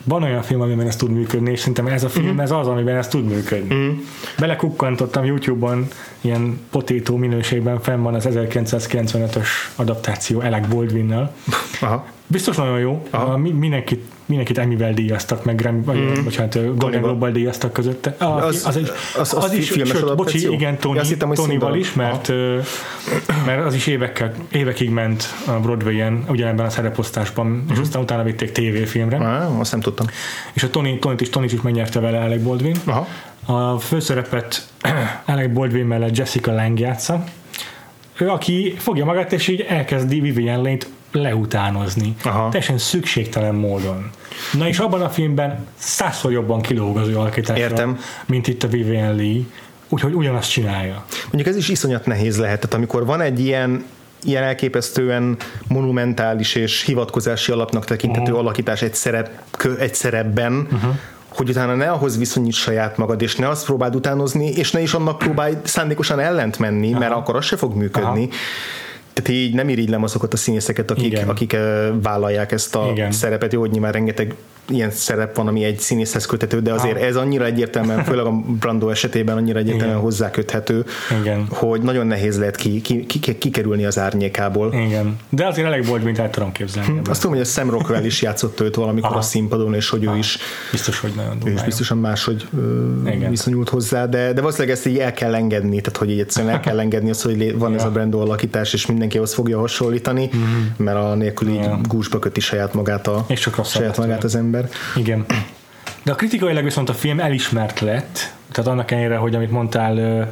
van olyan film, amiben ez tud működni, és szerintem ez a film,
Mhm.
ez az, amiben ez tud működni. Belekukkantottam YouTube-on, ilyen potétó minőségben fenn van az 1995-ös adaptáció Alec Baldwin-nel.
Aha.
Biztos nagyon jó,
Aha.
mindenkit, mindenkit Emmy-vel díjaztak, meg Grammy, vagy, mm. bocsánat, Golden. Globe-bal díjaztak közötte. A,
Az-
az, az,
az-
az,
az
is,
filmes
sőt, bocsi, igen, Tony,
Ja, hittem,
Tonyval is, mert, ö, mert az is évekkel, évekig ment a Broadway-en, ugyanebben a szereposztásban, és aztán utána vitték tévéfilmre.
Ah, azt nem tudtam.
És a Tony, Tony is, Tony is megnyerte vele Alec Baldwin.
Aha.
A főszerepet Alec Baldwin mellett Jessica Lange játsza. Ő, aki fogja magát, és így elkezdi Vivian Lane-t leutánozni.
Aha.
Teljesen szükségtelen módon. Na és abban a filmben százszor jobban kilóg az ő
Értem.
mint itt a Vivian Lee. Úgyhogy ugyanazt csinálja.
Mondjuk ez is iszonyat nehéz lehet, tehát amikor van egy ilyen ilyen elképesztően monumentális és hivatkozási alapnak tekinthető uh-huh. alakítás egy, szerep, egy szerepben, uh-huh. hogy utána ne ahhoz viszonyíts saját magad, és ne azt próbáld utánozni, és ne is annak próbálj szándékosan ellent menni, uh-huh. mert akkor az se fog működni. Uh-huh. Tehát így nem irigylem azokat a színészeket, akik,
Igen.
akik vállalják ezt a
Igen.
szerepet. Jó, hogy nyilván rengeteg ilyen szerep van, ami egy színészhez köthető, de azért ah. ez annyira egyértelműen, főleg a Brando esetében annyira egyértelműen Igen. hozzáköthető, Igen. hogy nagyon nehéz lehet ki, ki, ki, kikerülni az árnyékából.
Igen. De azért elég volt, mint el tudom képzelni. Hm,
azt tudom, hogy a Sam Rockwell is játszott őt valamikor Aha. a színpadon, és hogy Aha. ő is
biztos, hogy nagyon
ő is biztosan máshogy Igen. viszonyult hozzá, de, de valószínűleg ezt így el kell engedni, tehát hogy így egyszerűen el kell engedni azt, hogy van ja. ez a Brando alakítás, és mindenki ahhoz fogja hasonlítani, mm-hmm. mert a nélkül így ja. gúzsba köti saját magát, a, és csak saját magát az ember.
Igen. De a kritikailag viszont a film elismert lett, tehát annak ellenére, hogy amit mondtál,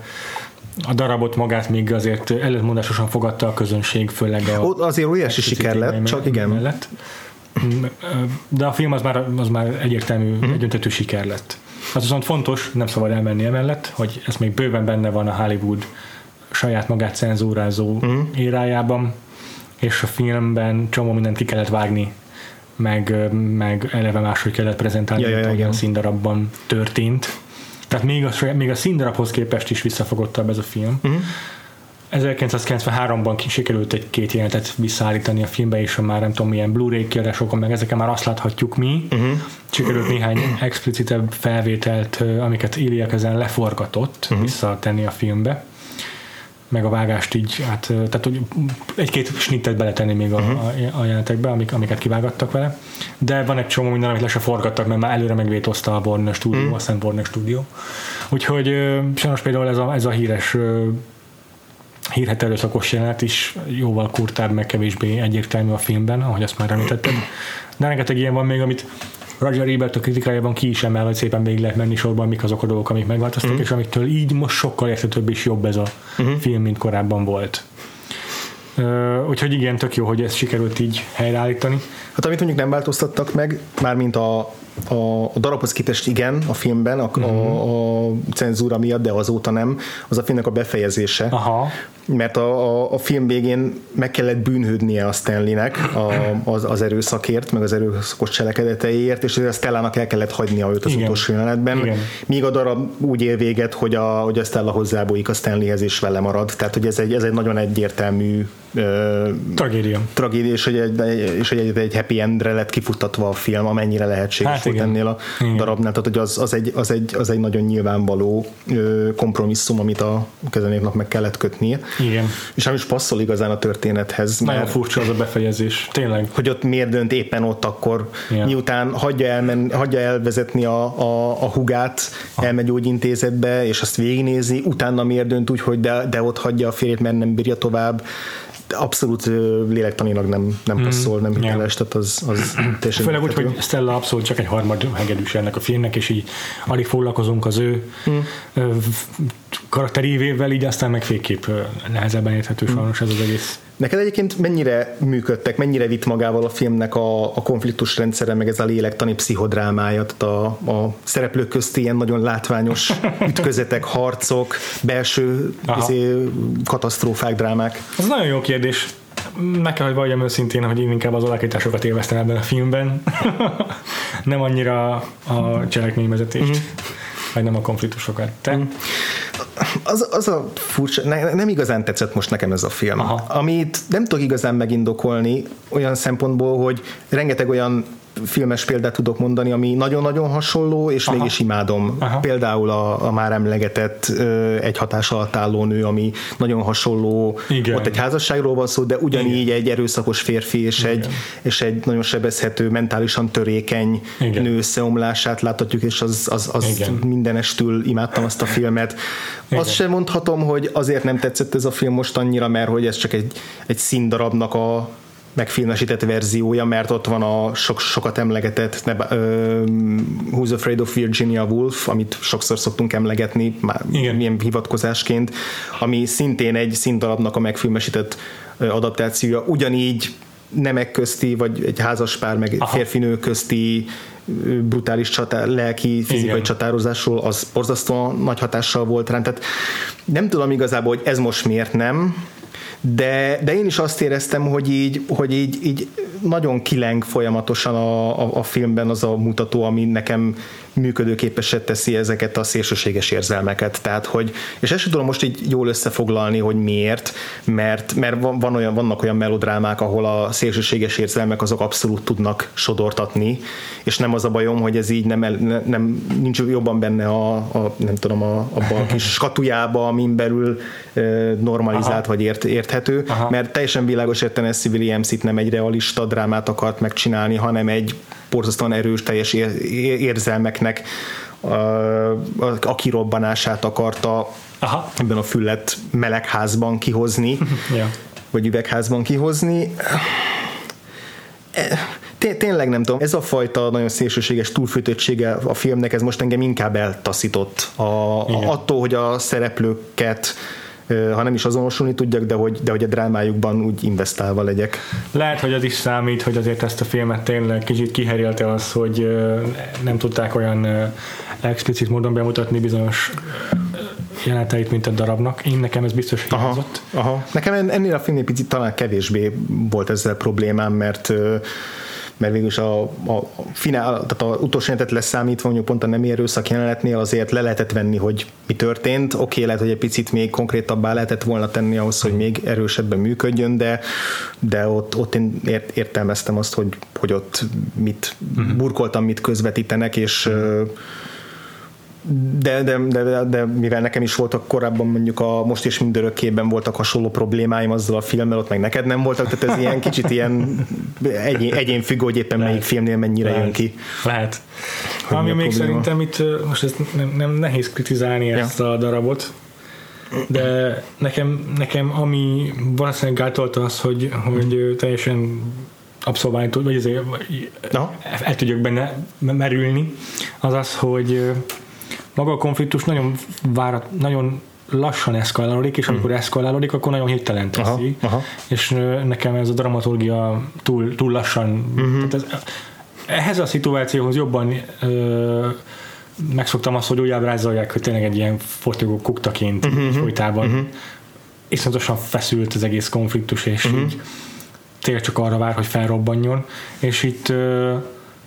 a darabot magát még azért ellentmondásosan fogadta a közönség, főleg a...
Ott azért óriási siker lett, csak igen. Mellett.
De a film az már, az már egyértelmű, mm. egyöntető siker lett. Az viszont fontos, nem szabad elmenni emellett, hogy ez még bőven benne van a Hollywood saját magát cenzúrázó mm. érájában, és a filmben csomó mindent ki kellett vágni meg, meg eleve máshogy kellett prezentálni, ja, ja, ja, a színdarabban történt. Tehát még a, még a színdarabhoz képest is visszafogottabb ez a film. Uh-huh. 1993-ban sikerült egy két jelenetet visszaállítani a filmbe, és a már nem tudom milyen Blu-ray kiadásokon, meg ezeken már azt láthatjuk mi. Uh-huh. Sikerült néhány explicitebb felvételt, amiket Iliak ezen leforgatott, uh-huh. visszatenni a filmbe meg a vágást így, hát, tehát hogy egy-két snittet beletenni még a, uh-huh. a, jelentekbe, amik, amiket kivágattak vele, de van egy csomó minden, amit le se forgattak, mert már előre megvétózta a Warner Studio, uh-huh. a Szent Warner Studio. Úgyhogy sajnos például ez a, ez a híres hírhet erőszakos jelenet is jóval kurtább, meg kevésbé egyértelmű a filmben, ahogy azt már említettem. De rengeteg ilyen van még, amit Roger Ebert a kritikájában ki is emel, hogy szépen még lehet menni sorban, mik azok a dolgok, amik megváltoztak, mm. és amiktől így most sokkal érthetőbb és jobb ez a mm. film, mint korábban volt. Uh, úgyhogy igen, tök jó, hogy ezt sikerült így helyreállítani.
Hát amit mondjuk nem változtattak meg, mármint a a, a darabhoz képest igen a filmben, a, a, a cenzúra miatt, de azóta nem, az a filmnek a befejezése. Aha. Mert a, a, a film végén meg kellett bűnhődnie a Stanleynek a, az, az erőszakért, meg az erőszakos cselekedeteiért, és a Stellának el kellett hagynia őt az igen. utolsó jelenetben. Igen. Míg a darab úgy ér véget, hogy a, hogy a Stella hozzábújik a Stanleyhez és vele marad. Tehát, hogy ez egy, ez egy nagyon egyértelmű
tragédia.
Tragédia, és hogy egy, és hogy egy, egy happy endre lett kifutatva a film, amennyire lehetséges hát volt ennél a igen. darabnál. Tehát, hogy az, az, egy, az, egy, az egy nagyon nyilvánvaló kompromisszum, amit a kezenéknak meg kellett kötnie.
Igen.
És nem is passzol igazán a történethez.
Nagyon mert, furcsa az a befejezés, tényleg.
Hogy ott miért dönt éppen ott akkor, Igen. miután hagyja, elmen, hagyja elvezetni a, a, a hugát, ah. elmegy gyógyintézetbe, és azt végignézi, utána miért dönt úgy, hogy de, de ott hagyja a férjét, mert nem bírja tovább abszolút lélektanilag nem, nem mm. passzol, nem hiteles, tehát az, az
teljesen Főleg úgy, hogy Stella abszolút csak egy harmad hegedűs ennek a filmnek, és így alig foglalkozunk az ő mm. Karakterévével, így aztán meg végképp nehezebben érthető mm. sajnos ez az egész.
Neked egyébként mennyire működtek, mennyire vitt magával a filmnek a, a konfliktus rendszere, meg ez a lélektani pszichodrámája, tehát a, a szereplők közti ilyen nagyon látványos ütközetek, harcok, belső izé, katasztrófák, drámák?
Ez nagyon jó kérdés. Meg kell, hogy valljam őszintén, hogy én inkább az alakításokat élveztem ebben a filmben. Nem annyira a cselekményvezetést. Mm vagy nem a konfliktusokat. Te?
Az, az a furcsa, ne, nem igazán tetszett most nekem ez a film. Aha. Amit nem tudok igazán megindokolni olyan szempontból, hogy rengeteg olyan filmes példát tudok mondani, ami nagyon-nagyon hasonló, és Aha. mégis imádom. Aha. Például a, a már emlegetett egy hatás alatt álló nő, ami nagyon hasonló, Igen. ott egy házasságról van szó, de ugyanígy Igen. egy erőszakos férfi és egy, és egy nagyon sebezhető, mentálisan törékeny Igen. nő összeomlását láthatjuk, és az, az, az mindenestül imádtam azt a filmet. Igen. Azt sem mondhatom, hogy azért nem tetszett ez a film most annyira, mert hogy ez csak egy, egy színdarabnak a megfilmesített verziója, mert ott van a sok, sokat emlegetett ne, uh, Who's Afraid of Virginia Woolf, amit sokszor szoktunk emlegetni, már Igen. milyen hivatkozásként, ami szintén egy színdarabnak a megfilmesített adaptációja, ugyanígy nemek közti, vagy egy házaspár, meg egy férfinő közti brutális csatár, lelki, fizikai Igen. csatározásról, az borzasztóan nagy hatással volt rám. Tehát nem tudom igazából, hogy ez most miért nem, de, de én is azt éreztem, hogy így, hogy így, így nagyon kileng folyamatosan a, a, a filmben az a mutató, ami nekem működőképesebb teszi ezeket a szélsőséges érzelmeket. Tehát, hogy, és ezt tudom most így jól összefoglalni, hogy miért, mert, mert van, olyan, vannak olyan melodrámák, ahol a szélsőséges érzelmek azok abszolút tudnak sodortatni, és nem az a bajom, hogy ez így nem, nem nincs jobban benne a, a nem tudom, a, a kis skatujába, amin belül normalizált Aha. vagy ért, érthető, Aha. mert teljesen világos ez Williams itt nem egy realista drámát akart megcsinálni, hanem egy borzasztóan erős, teljes érzelmeknek a, kirobbanását akarta Aha. ebben a füllet melegházban kihozni, ja. vagy üvegházban kihozni. Tényleg nem tudom, ez a fajta nagyon szélsőséges túlfűtöttsége a filmnek, ez most engem inkább eltaszított a, a, attól, hogy a szereplőket ha nem is azonosulni tudjak, de hogy, de hogy a drámájukban úgy investálva legyek.
Lehet, hogy az is számít, hogy azért ezt a filmet tényleg kicsit kiherélte az, hogy nem tudták olyan explicit módon bemutatni bizonyos jeleneteit, mint a darabnak. Én nekem ez biztos
hiányzott. Aha, aha. Nekem ennél a filmnél picit talán kevésbé volt ezzel problémám, mert mert végülis a, a finál, tehát a utolsó jelenetet leszámítva, mondjuk pont a nem erőszak jelenetnél azért le lehetett venni, hogy mi történt. Oké, okay, lehet, hogy egy picit még konkrétabbá lehetett volna tenni ahhoz, hogy még erősebben működjön, de, de ott, ott én ért, értelmeztem azt, hogy, hogy ott mit burkoltam, mit közvetítenek, és uh-huh de, de, de, de, mivel nekem is voltak korábban mondjuk a Most és mindörökkében voltak hasonló problémáim azzal a filmmel, ott meg neked nem voltak, tehát ez ilyen kicsit ilyen egyén, egyén függő, hogy éppen Lehet. melyik filmnél mennyire
Lehet.
jön ki.
Lehet. Hogy Ami még probléma. szerintem itt, most ez nem, nem nehéz kritizálni ja. ezt a darabot, de nekem, nekem ami valószínűleg gátolta az, hogy, hogy teljesen abszolválni tud, vagy azért no. el tudjuk benne merülni, az az, hogy maga a konfliktus nagyon, várat, nagyon lassan eszkalálódik, és amikor hmm. eszkalálódik, akkor nagyon hirtelen teszi, aha, aha. és nekem ez a dramaturgia túl, túl lassan, uh-huh. tehát ez, ehhez a szituációhoz jobban ö, megszoktam azt, hogy úgy ábrázolják, hogy tényleg egy ilyen fortyogó kuktaként uh-huh. folytában uh-huh. iszonyatosan feszült az egész konfliktus, és uh-huh. így tényleg csak arra vár, hogy felrobbanjon, és itt ö,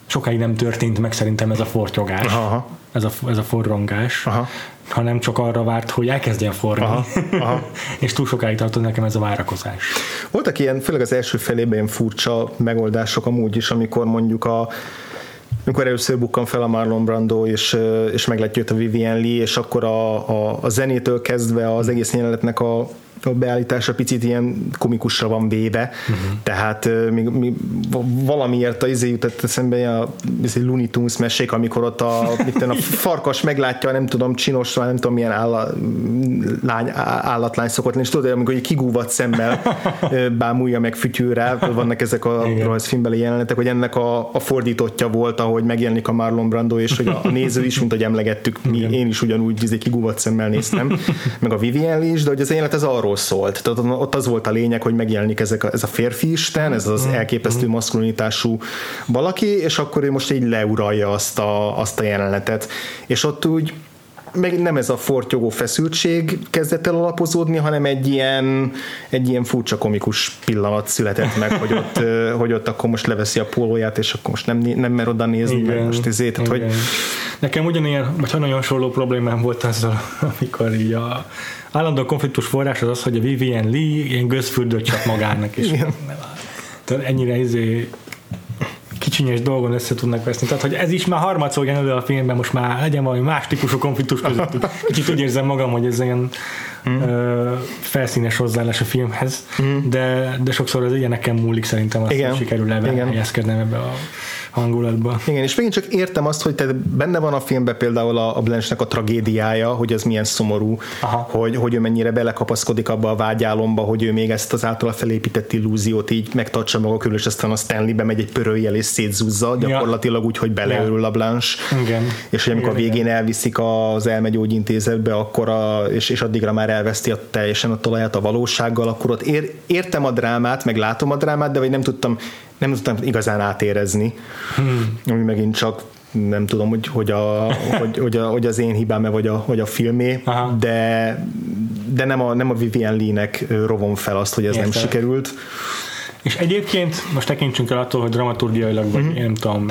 sokáig nem történt meg szerintem ez a fortyogás. Aha ez a, ez a forrongás, Aha. hanem csak arra várt, hogy elkezdjen forrni. Aha. Aha. és túl sokáig tartott nekem ez a várakozás.
Voltak ilyen, főleg az első felében ilyen furcsa megoldások amúgy is, amikor mondjuk a amikor először bukkan fel a Marlon Brando, és, és meglátja a Vivian Lee, és akkor a, a, a zenétől kezdve az egész jelenetnek a a beállítása picit ilyen komikusra van véve, uh-huh. tehát mi, mi, valamiért a izé jutott eszembe a izé Looney Tunes mesék, amikor ott a, mit a farkas meglátja, nem tudom, csinos, nem tudom milyen álla, lány, állatlány szokott lenni, és tudod, amikor egy kigúvat szemmel bámulja meg fütyőre, vannak ezek a rajzfilmbeli jelenetek, hogy ennek a, a fordítottja volt, ahogy megjelenik a Marlon Brando, és hogy a néző is, mint hogy emlegettük, mi, én is ugyanúgy izé, kigúvat szemmel néztem, meg a Vivian is, de hogy az élet ez arról arról szólt. Tehát ott az volt a lényeg, hogy megjelenik ezek a, ez a férfi isten, ez az mm-hmm. elképesztő maszkulinitású valaki, és akkor ő most így leuralja azt a, azt a jelenetet. És ott úgy meg nem ez a fortyogó feszültség kezdett el alapozódni, hanem egy ilyen, egy ilyen furcsa komikus pillanat született meg, hogy ott, hogy ott akkor most leveszi a pólóját, és akkor most nem, nem mer oda nézni, igen, meg most ezért, tehát, hogy
Nekem ugyanilyen, vagy nagyon hasonló problémám volt azzal, amikor így a állandó konfliktus forrás az az, hogy a Vivian Lee ilyen gőzfürdőt csak magának, és ennyire izé kicsinyes dolgon össze tudnak veszni. Tehát, hogy ez is már harmadszor jön elő a filmben, most már legyen valami más típusú konfliktus között. Kicsit úgy érzem magam, hogy ez ilyen mm. ö, felszínes hozzáállás a filmhez, mm. de, de sokszor az ilyeneken múlik szerintem, azt Igen. sikerül helyezkednem ebbe a hangulatba.
Igen, és megint csak értem azt, hogy te benne van a filmben például a, a Blanche-nek a tragédiája, hogy ez milyen szomorú, hogy, hogy ő mennyire belekapaszkodik abba a vágyálomba, hogy ő még ezt az általa felépített illúziót így megtartsa maga körül, és aztán a Stanley-be megy egy pörőjel és szétzúzza, gyakorlatilag úgy, hogy beleőrül a Blanche. Igen. És hogy amikor a végén elviszik az elmegyógyintézetbe, akkor a, és, és addigra már elveszti a, teljesen a talaját a valósággal, akkor ott ér, értem a drámát, meg látom a drámát, de vagy nem tudtam nem tudtam igazán átérezni, hmm. ami megint csak nem tudom, hogy, hogy, a, hogy, hogy, a, hogy az én hibám-e, vagy a, vagy a filmé, Aha. de, de nem a, nem a Vivian Lee-nek rovom fel azt, hogy ez Érte. nem sikerült.
És egyébként most tekintsünk el attól, hogy dramaturgiailag, vagy uh-huh. én nem tudom,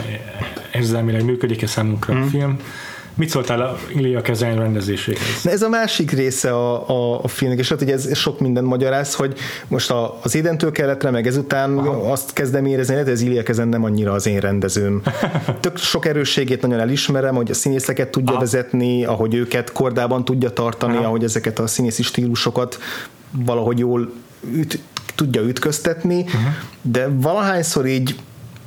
érzelmileg működik-e számunkra mm. a film. Mit szóltál a Ilia Kezen rendezéséhez?
Ez a másik része a, a, a filmnek, és hát ugye ez sok minden magyaráz, hogy most a, az édentől keletre, meg ezután Aha. azt kezdem érezni, hogy ez Ilia Kezen nem annyira az én rendezőm. Tök sok erősségét nagyon elismerem, hogy a színészeket tudja Aha. vezetni, ahogy őket kordában tudja tartani, Aha. ahogy ezeket a színészi stílusokat valahogy jól üt, tudja ütköztetni, uh-huh. de valahányszor így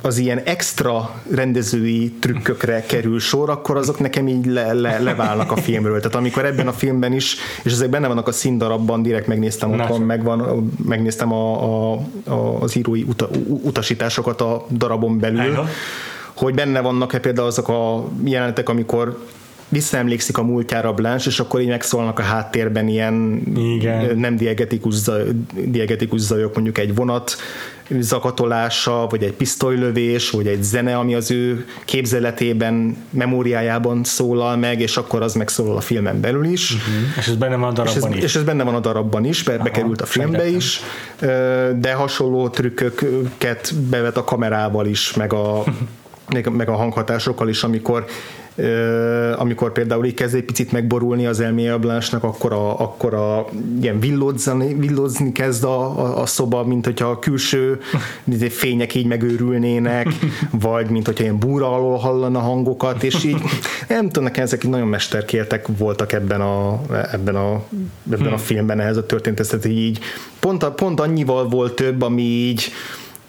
az ilyen extra rendezői trükkökre kerül sor, akkor azok nekem így le, le, leválnak a filmről. Tehát amikor ebben a filmben is, és ezek benne vannak a színdarabban, direkt megnéztem otthon, megvan, megnéztem a, a, a, az írói uta, utasításokat a darabon belül, Aha. hogy benne vannak-e például azok a jelenetek, amikor visszaemlékszik a múltjára Blanche, és akkor így megszólnak a háttérben ilyen Igen. nem diegetikus, zaj, diegetikus zajok, mondjuk egy vonat zakatolása, vagy egy pisztolylövés, vagy egy zene, ami az ő képzeletében, memóriájában szólal meg, és akkor az megszólal a filmen belül is. Uh-huh.
És ez benne van a darabban
és
ez,
is. És ez benne van a darabban is, mert bekerült a filmbe fejlettem. is, de hasonló trükköket bevet a kamerával is, meg a, meg a hanghatásokkal is, amikor amikor például így kezd egy picit megborulni az elméje a Blanche-nak, akkor a, akkor a ilyen villódzni, villódzni kezd a, a, a szoba, mint hogyha a külső fények így megőrülnének, vagy mint hogyha ilyen búra alól hallana hangokat, és így nem tudom, nekem ezek nagyon mesterkértek voltak ebben a, ebben a, ebben a hmm. filmben ehhez a történetet, így pont, pont annyival volt több, ami így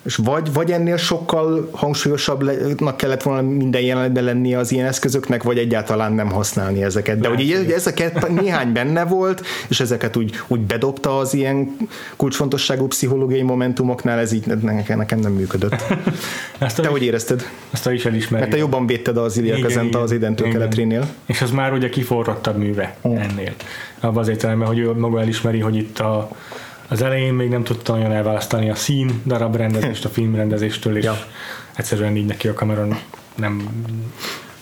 és vagy, vagy ennél sokkal hangsúlyosabbnak kellett volna minden jelenetben lenni az ilyen eszközöknek, vagy egyáltalán nem használni ezeket. De ugye ezeket néhány benne volt, és ezeket úgy, úgy bedobta az ilyen kulcsfontosságú pszichológiai momentumoknál, ez így nekem, nekem nem működött. Ezt te hogy érezted?
Ezt is elismeri.
Mert te jobban védted az Ilya Kazenta az identől keletrénél.
És az már ugye kiforrottabb műve mm. ennél. Abban az értelemben, hogy ő maga elismeri, hogy itt a az elején még nem tudta nagyon elválasztani a szín darab rendezést a filmrendezéstől, és ja. egyszerűen így neki a kameron nem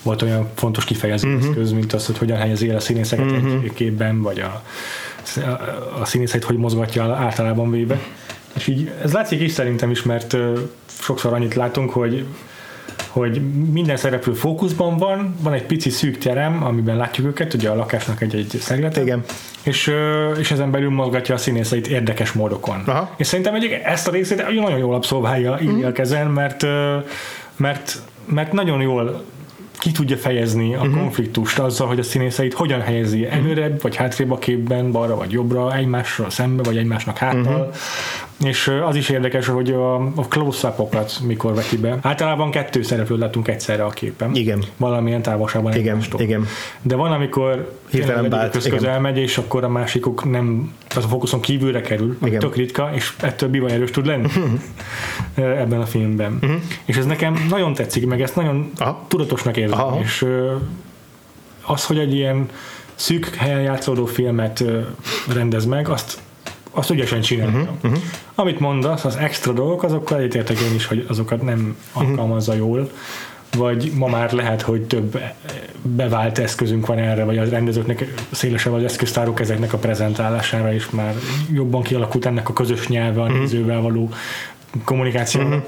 volt olyan fontos kifejező uh-huh. eszköz, mint az, hogy hogyan helyezi el a színészeket uh-huh. egy képben, vagy a, a színészeit hogy mozgatja általában véve. És így ez látszik is szerintem is, mert sokszor annyit látunk, hogy hogy minden szereplő fókuszban van, van egy pici szűk terem, amiben látjuk őket, ugye a lakásnak egy-egy szeglete.
Igen.
És, és ezen belül mozgatja a színészeit érdekes módokon. Aha. És szerintem egy, ezt a részét nagyon jól abszolválja mm. kezen, mert, mert, mert nagyon jól ki tudja fejezni a uh-huh. konfliktust azzal, hogy a színészeit hogyan helyezi mhm. előre, uh-huh. vagy hátrébb a képben, balra vagy jobbra, egymásra szembe, vagy egymásnak háttal. Uh-huh. És az is érdekes, hogy a, a close-upokat mikor veti be. Általában kettő szereplőt látunk egyszerre a képen.
Igen.
Valamilyen távolságban
igen, egymástól. Igen.
De van, amikor hirtelen bált, közel megy, és akkor a másikuk nem, az a fókuszon kívülre kerül, igen. tök ritka, és ettől bivaj erős tud lenni ebben a filmben. Uh-huh. És ez nekem nagyon tetszik, meg ezt nagyon Aha. tudatosnak érzem. Aha. És az, hogy egy ilyen szűk helyen játszódó filmet rendez meg, azt azt ügyesen csinálja. Uh-huh, uh-huh. Amit mondasz, az extra dolgok, azokkal egyetértek én is, hogy azokat nem uh-huh. alkalmazza jól, vagy ma már lehet, hogy több bevált eszközünk van erre, vagy a rendezőknek szélesebb az eszköztárok ezeknek a prezentálására, és már jobban kialakult ennek a közös nyelve a nézővel való kommunikációra. Uh-huh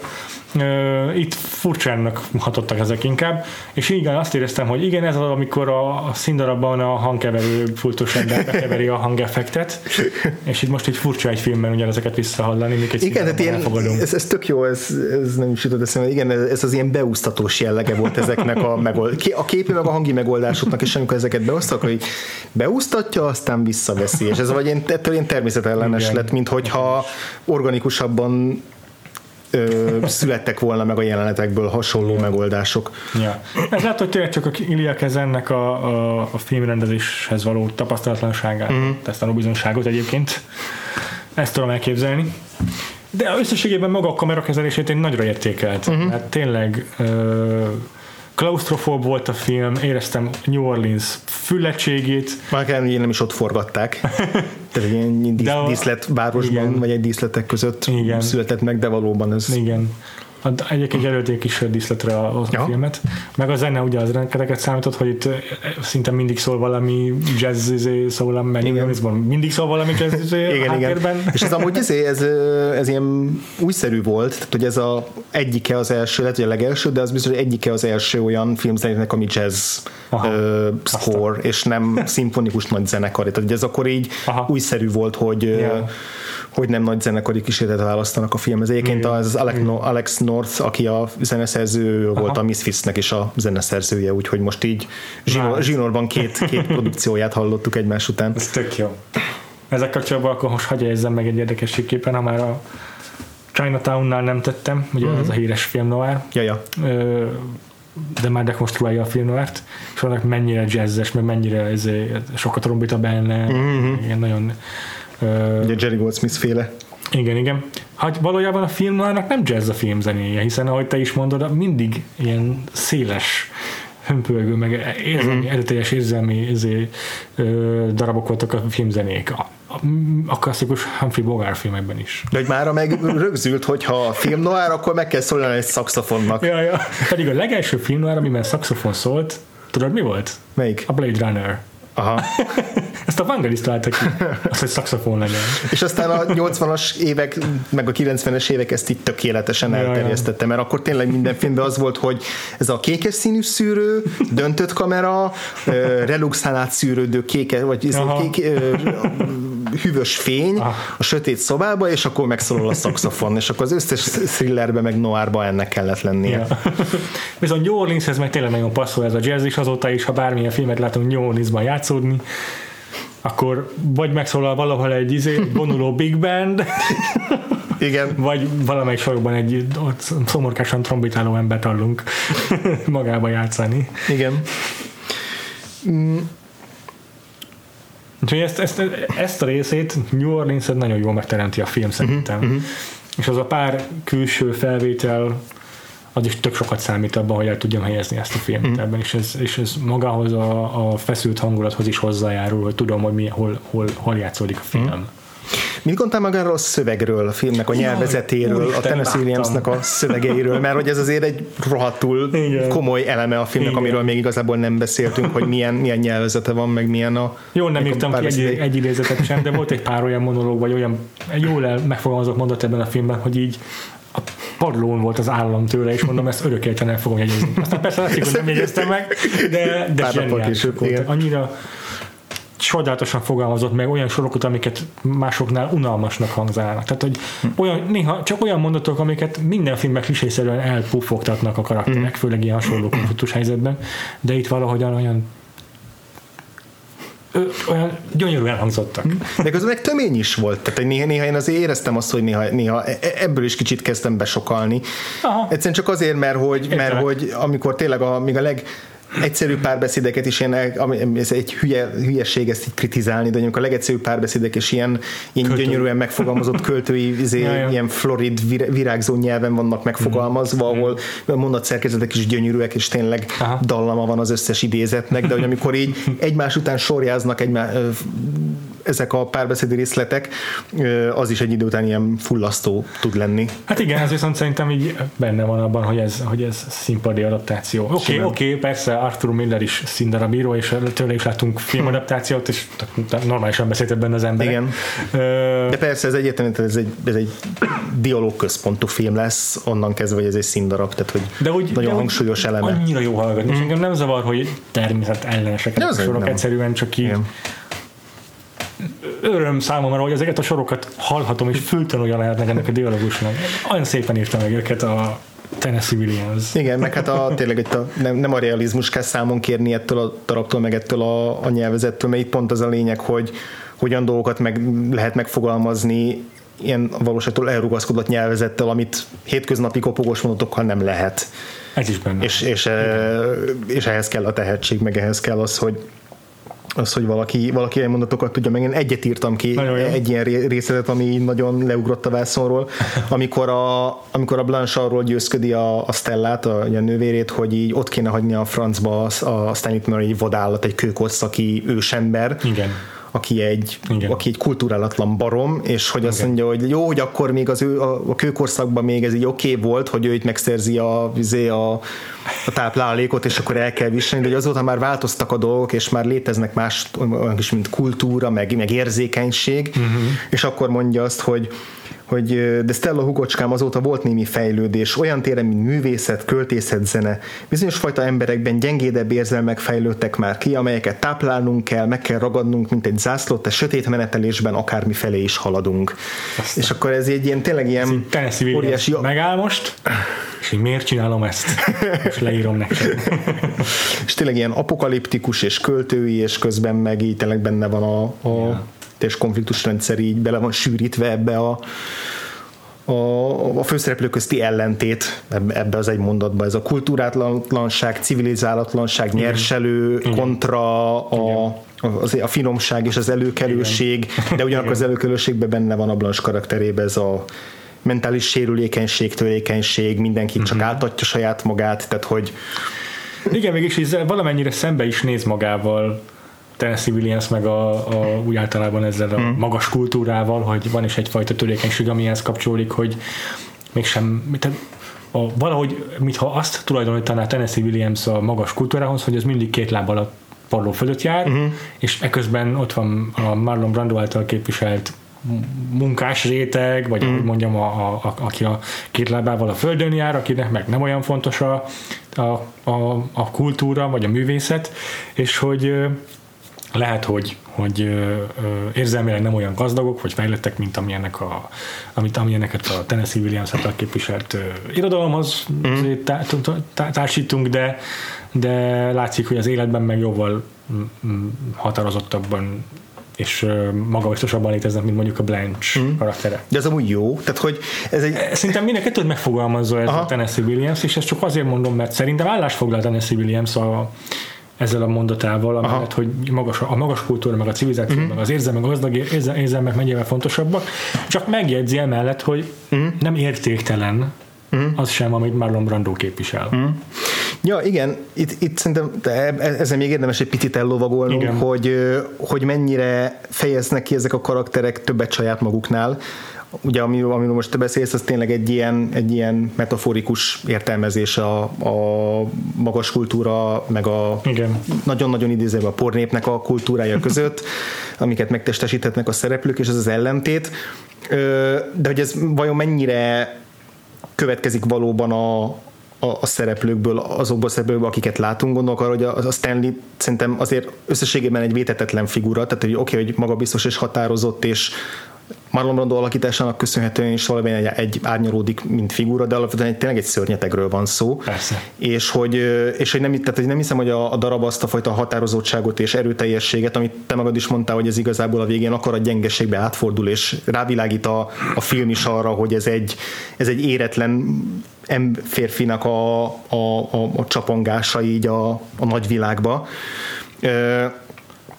itt furcsának hatottak ezek inkább, és igen, azt éreztem, hogy igen, ez az, amikor a, színdarabban a hangkeverő pultos ember bekeveri a hangeffektet, és itt most egy furcsa egy filmben ugyanezeket visszahallani, még egy
Igen, hát ilyen, ez, ez, tök jó, ez, ez nem is jutott eszembe, igen, ez az ilyen beúsztatós jellege volt ezeknek a megold, a képi meg a hangi megoldásoknak, és amikor ezeket beosztak, hogy beúsztatja, aztán visszaveszi, és ez vagy ettől ilyen természetellenes igen. lett, mint hogyha organikusabban ö, születtek volna meg a jelenetekből hasonló yeah. megoldások.
Ja. Ez lehet, hogy tényleg csak a Ilya Kezennek a, a, a filmrendezéshez való tapasztalatlanságát, ezt a bizonságot egyébként. Ezt tudom elképzelni. De összességében maga a kamerakezelését én nagyra értékelt. Uh-huh. Hát tényleg ö, klaustrofób volt a film, éreztem New Orleans füllettségét.
Már hogy nem is ott forgatták. Tehát egy ilyen dísz, díszlet városban, igen. vagy egy díszletek között igen. született meg, de valóban ez...
Igen. Egyébként jelölték is díszletre a, a
Ja.
filmet. Meg a zene ugye az rengeteget számított, hogy itt eh, szinte mindig szól valami jazz izé, szól, mert
Igen.
mindig szól valami jazz izé,
Igen,
háttérben.
igen. És ez amúgy ez, ez, ez ilyen újszerű volt, tehát hogy ez a egyike az első, lehet, hogy a legelső, de az biztos, hogy egyike az első olyan filmzenének, ami jazz
Aha.
uh, score, és nem szimfonikus nagy zenekari. Tehát ez akkor így
Aha.
újszerű volt, hogy yeah. Hogy nem nagy zenekari kísérletet választanak a filmhez. Egyébként az Alex, no, Alex North, aki a zeneszerző ő volt
Aha.
a Misfitsnek is a zeneszerzője, úgyhogy most így zsinór,
Nice.
zsinórban két, két produkcióját hallottuk egymás után.
Ez tök jó. Ezzel kapcsolatban akkor most hagyja érzem meg egy érdekességképpen, ha már a Chinatown-nál nem tettem, ugye
Mhm.
ez a híres film noir,
Ja, ja.
ö, de már dekonstruálja a film noirt, és annak mennyire jazzes, meg mennyire ez, sok a trombita benne,
Mhm.
ilyen nagyon
Ugye Jerry Goldsmith féle.
igen, igen. Hát valójában a film noirnak nem jazz a film zenéje, hiszen ahogy te is mondod, mindig ilyen széles hömpölygő, meg érzelmi,
Mhm.
erőteljes érzelmi izé, ö, darabok voltak a filmzenék. A, a, a klasszikus Humphrey Bogart filmekben is.
De hogy mára meg rögzült, hogy ha a film noir, akkor meg kell szólni egy szakszafonnak.
Ja, ja. Pedig a legelső film noir, amiben szaxofon szólt, tudod mi volt?
Melyik?
A Blade Runner.
Aha.
Ezt a Vangelis találta ki, azt, hogy szaxofon legyen.
És aztán a 80-as évek, meg a 90-es évek ezt itt tökéletesen
Ja,
elterjesztette, mert akkor tényleg minden filmben az volt, hogy ez a kékes színű szűrő, döntött kamera, ö, reluxán átszűrődő kéke, vagy ez kék, hűvös fény
Ah.
a sötét szobába, és akkor megszólal a szakszofon, és akkor az összes thrillerbe, meg noárba ennek kellett lennie.
Ja. Viszont New Orleanshez meg tényleg nagyon passzol ez a jazz is, azóta is, ha bármilyen filmet látunk New Orleansban játszódni, akkor vagy megszólal valahol egy, izé, egy vonuló big band,
Igen.
vagy valamelyik sorokban egy ott szomorkásan trombitáló embert hallunk magába játszani.
Igen.
Úgyhogy ezt, ezt, ezt a részét New orleans nagyon jól megteremti a film szerintem. Uh-huh, És az a pár külső felvétel az is tök sokat számít abban, hogy el tudjam helyezni ezt a filmet uh-huh. ebben, és ez, és ez magához a, a feszült hangulathoz is hozzájárul, hogy tudom, hogy mi, hol, hol, hol játszódik a film. Uh-huh.
Mit gondoltál magáról a szövegről, a filmnek a nyelvezetéről, a
úristen,
Tennessee
láttam.
Williamsnek a szövegeiről, mert hogy ez azért egy rohadtul
Igen.
komoly eleme a filmnek,
Igen.
amiről még igazából nem beszéltünk, hogy milyen, milyen nyelvezete van, meg milyen a...
Jól nem
a
írtam ki egy, egy idézetet sem, de volt egy pár olyan monológ, vagy olyan jól el, megfogalmazott mondat ebben a filmben, hogy így a padlón volt az állam tőle, és mondom, ezt örökélten el fogom jegyezni. Aztán persze látszik, hogy nem jegyeztem meg, de, de
Pár nappal
zseniális
később,
volt.
igen.
Annyira csodálatosan fogalmazott meg olyan sorokat, amiket másoknál unalmasnak hangzának. Tehát, hogy olyan, néha csak olyan mondatok, amiket minden filmben klisészerűen elpufogtatnak a karakterek,
Mm.
főleg ilyen hasonló konfliktus helyzetben, de itt valahogyan olyan olyan gyönyörűen hangzottak.
De közben meg tömény is volt, tehát néha, néha én azért éreztem azt, hogy néha, néha e- ebből is kicsit kezdtem besokalni.
Aha.
Egyszerűen csak azért, mert hogy, mert
Értelek.
hogy amikor tényleg a, még a leg egyszerű párbeszédeket is ilyen, ami- ez egy hülye, hülyeség ezt így kritizálni, de mondjuk a legegyszerűbb párbeszédek és ilyen, ilyen gyönyörűen megfogalmazott költői, izé,
Ja, ja.
ilyen florid vir- virágzó nyelven vannak megfogalmazva, ahol a mondatszerkezetek is gyönyörűek, és tényleg
Aha.
dallama van az összes idézetnek, de hogy amikor így egymás után sorjáznak egymá, ö, ezek a párbeszédi részletek, az is egy idő után ilyen fullasztó tud lenni.
Hát igen, ez viszont szerintem így benne van abban, hogy ez, hogy ez színpadi adaptáció. Oké, okay, oké, okay, persze Arthur Miller is színdarabíró, és tőle is láttunk filmadaptációt, és normálisan beszélt ebben az ember.
Igen. De persze ez egyetlen, ez egy, ez egy dialógközpontú film lesz, onnan kezdve, hogy ez egy színdarab, tehát hogy
de úgy,
nagyon
de
hangsúlyos eleme.
Annyira jó hallgatni, és engem nem zavar, hogy természet ellenesek
Ja,
a
az
sorok, egyszerűen csak így
Igen.
Öröm számomra, hogy ezeket a sorokat hallhatom, és fültanulja lehetnek ennek a dialógusnak. Olyan szépen írta meg őket a Tennessee Williams.
Igen, meg hát a, tényleg itt a, nem, nem a realizmus kell számon kérni ettől a darabtól, meg ettől a, a nyelvezettől, mert itt pont az a lényeg, hogy hogyan dolgokat meg lehet megfogalmazni ilyen valóságtól elrugaszkodott nyelvezettel, amit hétköznapi kopogós mondatokkal nem lehet.
Ez is benne.
És, és, eh, és ehhez kell a tehetség, meg ehhez kell az, hogy az, hogy valaki, valaki ilyen mondatokat tudja, meg én egyet írtam ki,
Nagyon jó.
egy ilyen ré- részletet, ami nagyon leugrott a vászonról, amikor a, amikor a Blanche arról győzködi a, a Stellát, a, a nővérét, hogy így ott kéne hagyni a francba a, a Stanley Murray vadállat, egy kőkorszaki ősember,
Igen.
Aki egy, Igen. aki egy kulturálatlan barom, és hogy azt Igen. mondja, hogy jó, hogy akkor még az ő, a, a kőkorszakban még ez így oké okay volt, hogy ő itt megszerzi a, a, a, a táplálékot, és akkor el kell viselni, de hogy azóta már változtak a dolgok, és már léteznek más olyan is, mint kultúra, meg, meg érzékenység, uh-huh. és akkor mondja azt, hogy hogy de Stella Hugocskám azóta volt némi fejlődés, olyan téren, mint művészet, költészet, zene. Bizonyos fajta emberekben gyengédebb érzelmek fejlődtek már ki, amelyeket táplálnunk kell, meg kell ragadnunk, mint egy zászlót, a sötét menetelésben akármi felé is haladunk. Aztán. És akkor ez egy ilyen tényleg ilyen
óriási... Megáll most, és hogy miért csinálom ezt? És leírom neked.
és tényleg ilyen apokaliptikus és költői, és közben meg így tényleg benne van a, a yeah és konfliktusrendszer így bele van sűrítve ebbe a, a, a főszereplő közti ellentét ebbe az egy mondatba, ez a kultúrátlanság, civilizálatlanság, Igen. nyerselő Igen. kontra a, a, a finomság és az előkelőség, Igen. de ugyanakkor az előkelőségben benne van a Blanche karakterében ez a mentális sérülékenység, törékenység, mindenki uh-huh. csak mhm. átadja saját magát, tehát hogy
igen, mégis valamennyire szembe is néz magával Tennessee Williams meg a, a, úgy általában ezzel a hmm. magas kultúrával, hogy van is egyfajta törékenység, amihez kapcsolódik, hogy mégsem, tehát a, valahogy, mintha azt tulajdonítaná Tennessee Williams a magas kultúrához, hogy az mindig két lábbal a padló fölött jár, uh-huh. és eközben ott van a Marlon Brando által képviselt munkás réteg, vagy mm. ahogy mondjam, a, a, a, aki a két lábával a földön jár, akinek meg nem olyan fontos a, a, a, a kultúra, vagy a művészet, és hogy lehet, hogy, hogy érzelmileg nem olyan gazdagok, vagy fejlettek, mint amilyenek a, amit, amilyeneket a Tennessee Williams által képviselt irodalomhoz mm. társítunk, de, de látszik, hogy az életben meg jóval határozottabban és magabiztosabban léteznek, mint mondjuk a Blanche mm. karaktere.
De ez amúgy jó? Tehát, hogy ez egy...
Szerintem mindenki tudod megfogalmazza ez Aha. a Tennessee Williams, és ezt csak azért mondom, mert szerintem állásfoglal Tennessee Williams a, ezzel a mondatával, amellett, hogy magas, a magas kultúra, meg a civilizáció, uh-huh. meg az érzelmek, a gazdag érzelmek mennyivel fontosabbak, csak megjegyzi emellett, hogy uh-huh. nem értéktelen uh-huh. az sem, amit Marlon Brando képvisel. Uh-huh.
Ja, igen, itt, itt szerintem ezen még érdemes egy picit ellovagolnunk, hogy, hogy mennyire fejeznek ki ezek a karakterek többet saját maguknál, ugye ami, amiről most te beszélsz, az tényleg egy ilyen, egy ilyen metaforikus értelmezés a, a magas kultúra, meg a Igen. nagyon-nagyon idézőben a pornépnek a kultúrája között, amiket megtestesíthetnek a szereplők, és ez az ellentét. De hogy ez vajon mennyire következik valóban a, a, a szereplőkből, azokból a szereplőkből, akiket látunk, gondolok arra, hogy a, a Stanley szerintem azért összességében egy vétetetlen figura, tehát hogy oké, okay, hogy magabiztos és határozott, és Marlon Brando alakításának köszönhetően is valami egy, egy árnyalódik, mint figura, de alapvetően egy, tényleg egy szörnyetegről van szó.
Persze.
És hogy, és hogy, nem, tehát, hogy nem hiszem, hogy a, a darab azt a fajta határozottságot és erőteljességet, amit te magad is mondtál, hogy ez igazából a végén akar a gyengeségbe átfordul, és rávilágít a, a film is arra, hogy ez egy, ez egy éretlen férfinak a, a, a, a csapongása így a, a nagyvilágba.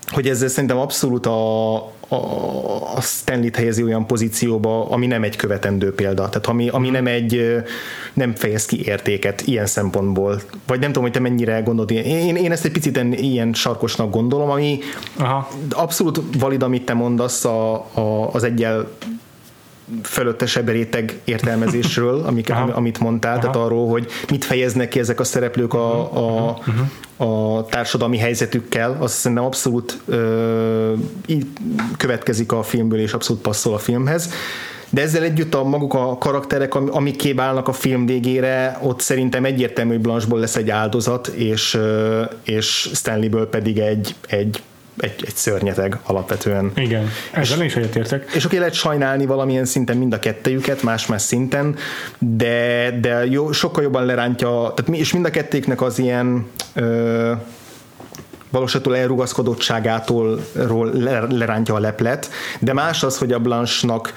Hogy ez szerintem abszolút a, a, a Stanley-t helyezi olyan pozícióba, ami nem egy követendő példa, tehát ami, ami nem egy nem fejez ki értéket ilyen szempontból. Vagy nem tudom, hogy te mennyire gondolod, én, én ezt egy picit ilyen sarkosnak gondolom, ami Aha. abszolút valid, amit te mondasz a, a, az egyel fölöttesebb réteg értelmezésről, amik, amit mondtál, Aha. tehát arról, hogy mit fejeznek ki ezek a szereplők a, a, uh-huh. a társadalmi helyzetükkel, az szerintem abszolút ö, következik a filmből, és abszolút passzol a filmhez. De ezzel együtt a maguk a karakterek, amik kébálnak a film végére, ott szerintem egyértelmű, hogy Blanche-ból lesz egy áldozat, és, és Stanleyből pedig egy, egy egy, egy szörnyeteg alapvetően.
Igen, ezzel és, is egyetértek.
És oké, lehet sajnálni valamilyen szinten mind a kettejüket, más-más szinten, de, de jó, sokkal jobban lerántja, tehát mi, és mind a kettéknek az ilyen ö, valóságtól elrugaszkodottságától lerántja a leplet, de más az, hogy a Blanche-nak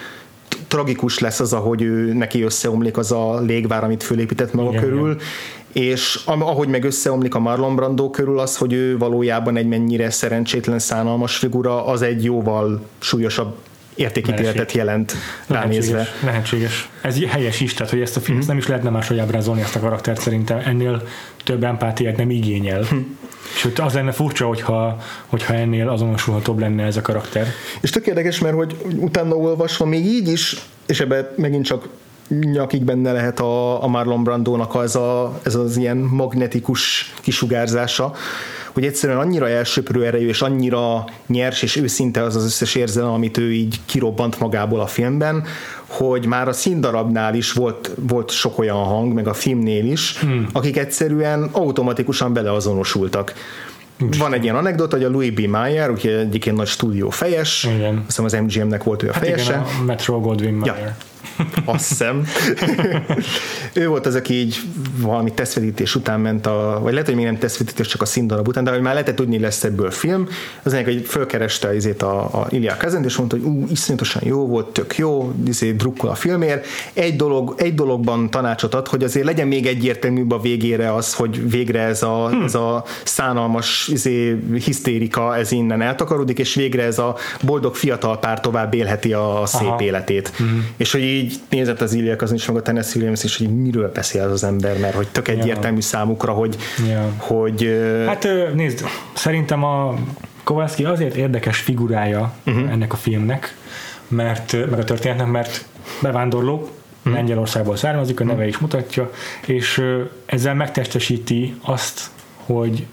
tragikus lesz az, ahogy ő neki összeomlik az a légvár, amit fölépített maga igen, körül, igen és ahogy meg összeomlik a Marlon Brando körül az, hogy ő valójában egy mennyire szerencsétlen, szánalmas figura, az egy jóval súlyosabb értékítéletet jelent ránézve.
Lehetséges, lehetséges. Ez helyes is, tehát hogy ezt a filmet mm. nem is lehetne máshogy ábrázolni ezt a karaktert szerintem ennél több empátiát nem igényel. Mm Sőt, az lenne furcsa, hogyha, hogyha ennél azonosulhatóbb lenne ez a karakter.
És tök érdekes, mert hogy utána olvasva még így is, és ebben megint csak nyakig benne lehet a, a Marlon Brandónak az a, ez az ilyen magnetikus kisugárzása, hogy egyszerűen annyira elsöprő erejű, és annyira nyers és őszinte az az összes érzelem, amit ő így kirobbant magából a filmben, hogy már a színdarabnál is volt, volt sok olyan hang, meg a filmnél is, hmm. akik egyszerűen automatikusan beleazonosultak. Van egy ilyen anekdot, hogy a Louis B. Mayer, ugye egyébként nagy stúdió fejes, igen. azt hiszem az MGM-nek volt ő a hát fejese. Igen,
a Metro Goldwyn Mayer. Ja
azt hiszem. ő volt az, aki így valami tesztvetítés után ment, a, vagy lehet, hogy még nem tesztvetítés, csak a színdarab után, de hogy már lehetett tudni, lesz ebből film. Az ennek, hogy fölkereste azért a, a Ilya Kazent, és mondta, hogy ú, iszonyatosan jó volt, tök jó, izé, drukkol a filmért. Egy, dolog, egy dologban tanácsot ad, hogy azért legyen még egyértelműbb a végére az, hogy végre ez a, hmm. ez a szánalmas izé, hisztérika ez innen eltakarodik, és végre ez a boldog fiatal pár tovább élheti a, a szép Aha. életét. Hmm. És hogy így nézett az Ilya az is, meg a Tennessee Williams is, hogy miről beszél az, az ember, mert hogy tök egyértelmű ja. számukra, hogy, ja. hogy
Hát nézd, szerintem a Kowalski azért érdekes figurája uh-huh. ennek a filmnek, mert, meg a történetnek, mert bevándorló, uh-huh. Lengyelországból származik, a neve uh-huh. is mutatja, és ezzel megtestesíti azt, hogy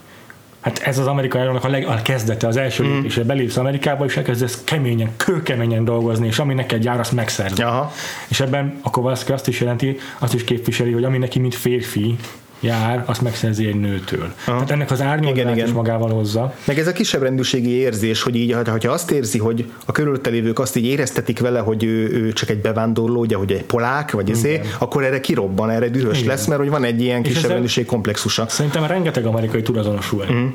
hát ez az amerikai államnak a, leg, a kezdete, az első mm. lépése. Belépsz Amerikába, és elkezdesz keményen, kőkeményen dolgozni, és ami neked jár, azt megszerzi. Aha. És ebben a Kowalski azt is jelenti, azt is képviseli, hogy ami neki, mint férfi, jár, azt megszerzi egy nőtől. Aha. Tehát ennek az árnyalát is magával hozza.
Meg ez a kisebb rendűségi érzés, hogy így, ha azt érzi, hogy a körülötte lévők azt így éreztetik vele, hogy ő, ő csak egy bevándorló, ugye, hogy egy polák, vagy ezé, akkor erre kirobban, erre dühös Igen. lesz, mert hogy van egy ilyen kisebb rendűség komplexusa.
Szerintem rengeteg amerikai tud azonosulni. Mm.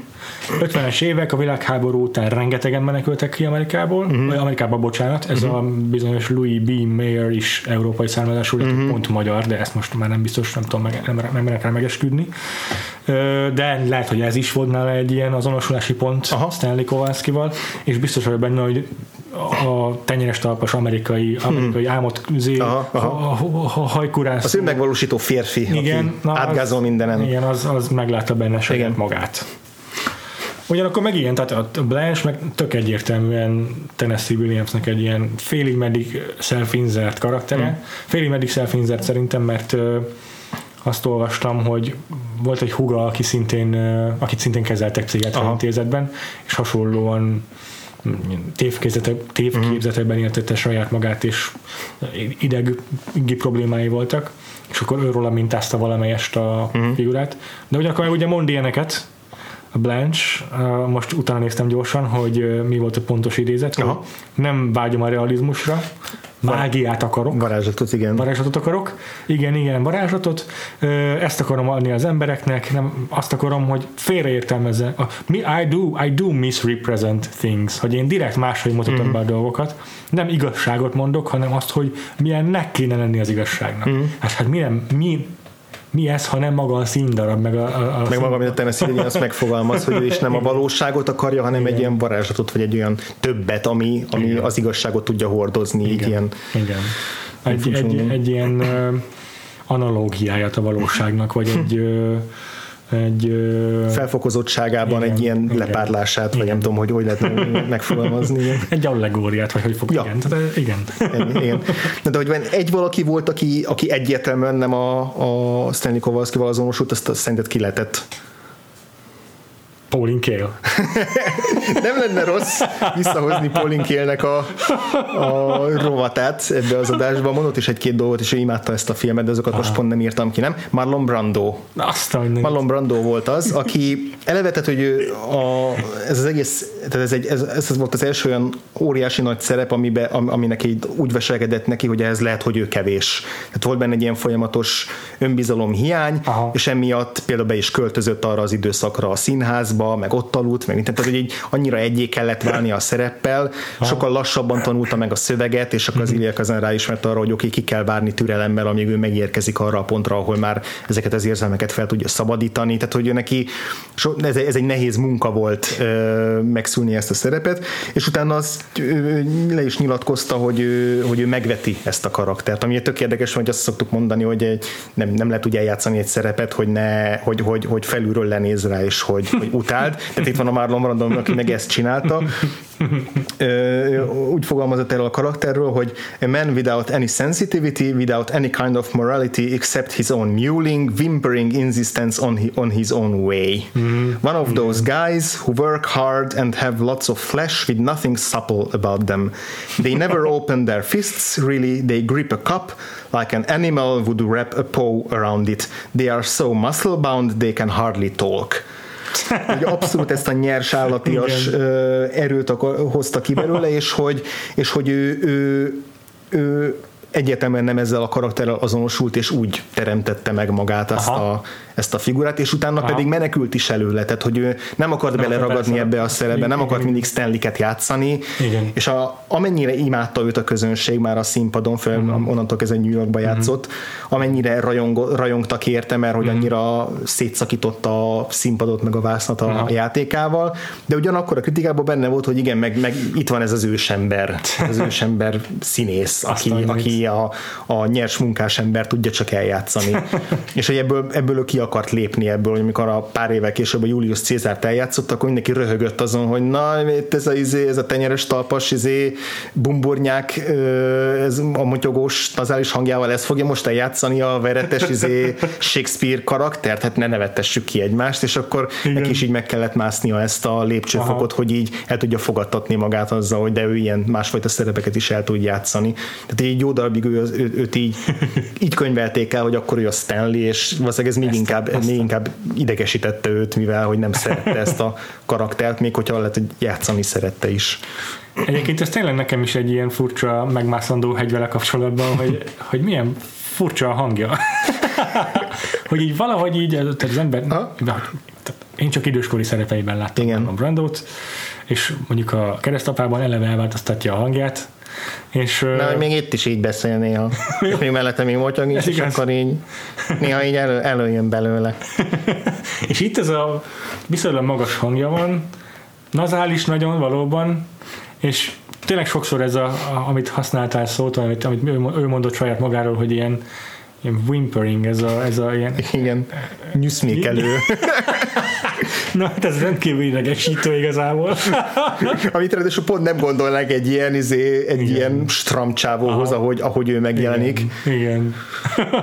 50-es évek, a világháború után rengetegen menekültek ki Amerikából, mm. vagy Amerikába, bocsánat, ez mm. a bizonyos Louis B. Mayer is európai származású, mm. pont magyar, de ezt most már nem biztos, nem tudom, meg, nem, nem, nem, nem megeresküdni. De lehet, hogy ez is volt nála egy ilyen azonosulási pont Aha. Stanley Kowalskival, és biztos vagyok benne, hogy a tenyeres talpas amerikai, amerikai hmm. álmot zé, aha, aha. hajkurász.
Az önmegvalósító férfi, igen, aki átgázol mindenen.
Igen, az, az meglátta benne saját magát. Ugyanakkor meg ilyen, tehát a Blanche meg tök egyértelműen Tennessee Williamsnek egy ilyen félig meddig self-insert karaktere. Hmm. Félig meddig self-insert szerintem, mert azt olvastam, hogy volt egy huga, aki szintén, akit szintén kezeltek pszichiátriai intézetben, és hasonlóan tévképzetekben értette saját magát, és idegi problémái voltak, és akkor őról mintázta valamelyest a uh-huh. figurát. De ugyanakkor ugye mond ilyeneket, a Blanche, most utána néztem gyorsan, hogy mi volt a pontos idézet, Aha. nem vágyom a realizmusra, mágiát akarok.
Varázslatot, igen.
Varázslatot akarok. Igen, igen, varázslatot. Ezt akarom adni az embereknek, nem azt akarom, hogy félreértelmezze. I do, I do misrepresent things, hogy én direkt máshogy mutatom mm-hmm. be a dolgokat. Nem igazságot mondok, hanem azt, hogy milyennek kéne lenni az igazságnak. Mm-hmm. Hát, hát mi, nem, mi mi ez, ha nem maga a színdarab, meg a, a,
a Meg maga, mint a Tennessee azt megfogalmaz, hogy ő is nem a valóságot akarja, hanem Igen. egy ilyen varázslatot, vagy egy olyan többet, ami, ami az igazságot tudja hordozni. Igen. Így ilyen,
Igen. Egy, egy, egy ilyen uh, analógiáját a valóságnak, vagy egy egy
felfokozottságában igen, egy ilyen igen, lepárlását, igen. vagy nem tudom, hogy hogy lehet megfogalmazni. Igen.
egy allegóriát, vagy hogy fog, ja. igen. Tehát, igen.
igen. De hogy egy valaki volt, aki, aki egyértelműen nem a, a Stanley Kowalski-val azonosult, azt, azt szerinted ki lehetett
Pauline Kael.
Nem lenne rossz visszahozni Pauline Kaelnek a, a rovatát ebbe az adásba. Mondott is egy-két dolgot, és ő imádta ezt a filmet, de azokat most pont nem írtam ki, nem? Marlon Brando.
Azt,
Marlon Brando volt az, aki elevetett, hogy ő a, ez az egész, tehát ez, egy, ez, ez volt az első olyan óriási nagy szerep, amibe, aminek így úgy veselkedett neki, hogy ez lehet, hogy ő kevés. Tehát volt benne egy ilyen folyamatos önbizalom hiány, Aha. és emiatt például be is költözött arra az időszakra a színházba, házba, meg ott aludt, meg mindent, tehát hogy így annyira egyé kellett válni a szereppel, sokkal lassabban tanulta meg a szöveget, és akkor az mhm. Ilya Kazan ráismert arra, hogy oké, ki kell várni türelemmel, amíg ő megérkezik arra a pontra, ahol már ezeket az érzelmeket fel tudja szabadítani, tehát hogy ő neki so, ez, ez egy nehéz munka volt ö, megszülni ezt a szerepet, és utána az ö, le is nyilatkozta, hogy ő, hogy ő megveti ezt a karaktert, ami tök érdekes, hogy azt szoktuk mondani, hogy egy, nem, nem lehet úgy eljátszani egy szerepet, hogy, ne, hogy, hogy, hogy felülről lenéz rá, és hogy, hogy citált, tehát itt van a Marlon Brando, aki meg ezt csinálta. Úgy fogalmazott erről a karakterről, hogy a man without any sensitivity, without any kind of morality except his own mewling, whimpering insistence on, on his own way. Mm-hmm. One of those guys who work hard and have lots of flesh with nothing supple about them. They never open their fists, really. They grip a cup like an animal would wrap a paw around it. They are so muscle bound they can hardly talk. hogy abszolút ezt a nyers állatias Igen. erőt hozta ki belőle, és hogy, és hogy ő, ő, ő egyértelműen nem ezzel a karakterrel azonosult, és úgy teremtette meg magát ezt a, ezt a figurát, és utána Aha. pedig menekült is előle, tehát hogy ő nem akart nem beleragadni ebbe a szerepbe, nem akart mindig Stanley-ket játszani, Igen. és a, amennyire imádta őt a közönség már a színpadon, fel, uh-huh. onnantól kezdve New Yorkba uh-huh. játszott, amennyire rajong, rajongtak érte, mert hogy uh-huh. annyira szétszakította a színpadot meg a vásznat a uh-huh. játékával, de ugyanakkor a kritikában benne volt, hogy igen, meg, meg itt van ez az ősember, az ősember színész, aki, aki a, a nyers munkás ember tudja csak eljátszani. és hogy ebből, ebből ki akart lépni ebből, hogy amikor a pár évvel később a Julius Cézárt eljátszott, akkor mindenki röhögött azon, hogy na, ez a, izé, ez a tenyeres talpas izé, bumburnyák, ez a motyogós nazális hangjával ezt fogja most eljátszani a veretes izé, Shakespeare karaktert, hát ne nevettessük ki egymást, és akkor Igen. neki is így meg kellett másznia ezt a lépcsőfokot, Aha. hogy így el tudja fogadtatni magát azzal, hogy de ő ilyen másfajta szerepeket is el tud játszani. Tehát egy jó darabig ő, ő, őt így, így könyvelték el, hogy akkor ő a Stanley, és valószínűleg ez még inkább, még inkább idegesítette őt, mivel hogy nem szerette ezt a karaktert, még hogyha lehet, hogy játszani szerette is.
Egyébként ez tényleg nekem is egy ilyen furcsa megmászandó hegy vele kapcsolatban, hogy, hogy milyen furcsa a hangja. hogy így valahogy így, az ember, ha? én csak időskori szerepeiben láttam Igen. a Brandot, és mondjuk a keresztapában eleve elváltoztatja a hangját,
és, Na, még itt is így beszél néha. még mellette még motyog is, és akkor így néha így elő, előjön belőle.
és itt ez a viszonylag magas hangja van, nazális nagyon valóban, és tényleg sokszor ez, a, a, amit használtál szót, amit, amit ő mondott saját magáról, hogy ilyen ilyen whimpering, ez a, ez a ilyen...
Igen, nyüszmékelő.
Na, hát ez rendkívül idegesítő igazából.
Amit ráadásul pont nem gondolnák egy ilyen, izé, egy Igen. ilyen stramcsávóhoz, ahogy, ahogy ő megjelenik.
Igen. Igen.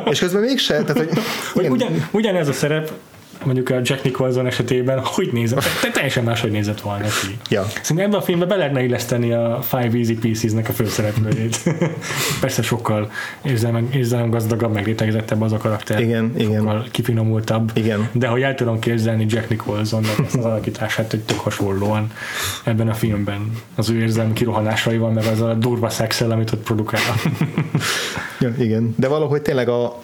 És közben mégse, tehát hogy...
hogy ugyan, ugyanez a szerep mondjuk a Jack Nicholson esetében hogy nézett, te, teljesen máshogy nézett volna ki.
Ja.
Szerintem ebben a filmben be lehetne illeszteni a Five Easy Pieces-nek a főszereplőjét. Persze sokkal érzelem, érzelem gazdagabb, megrétegezettebb az a karakter.
Igen,
sokkal
igen.
kifinomultabb.
Igen.
De hogy el tudom képzelni Jack Nicholsonnak ezt az alakítását, hogy tök hasonlóan ebben a filmben az ő érzelmi kirohanásaival, meg az a durva szexel, amit ott produkál.
ja, igen. De valahogy tényleg a,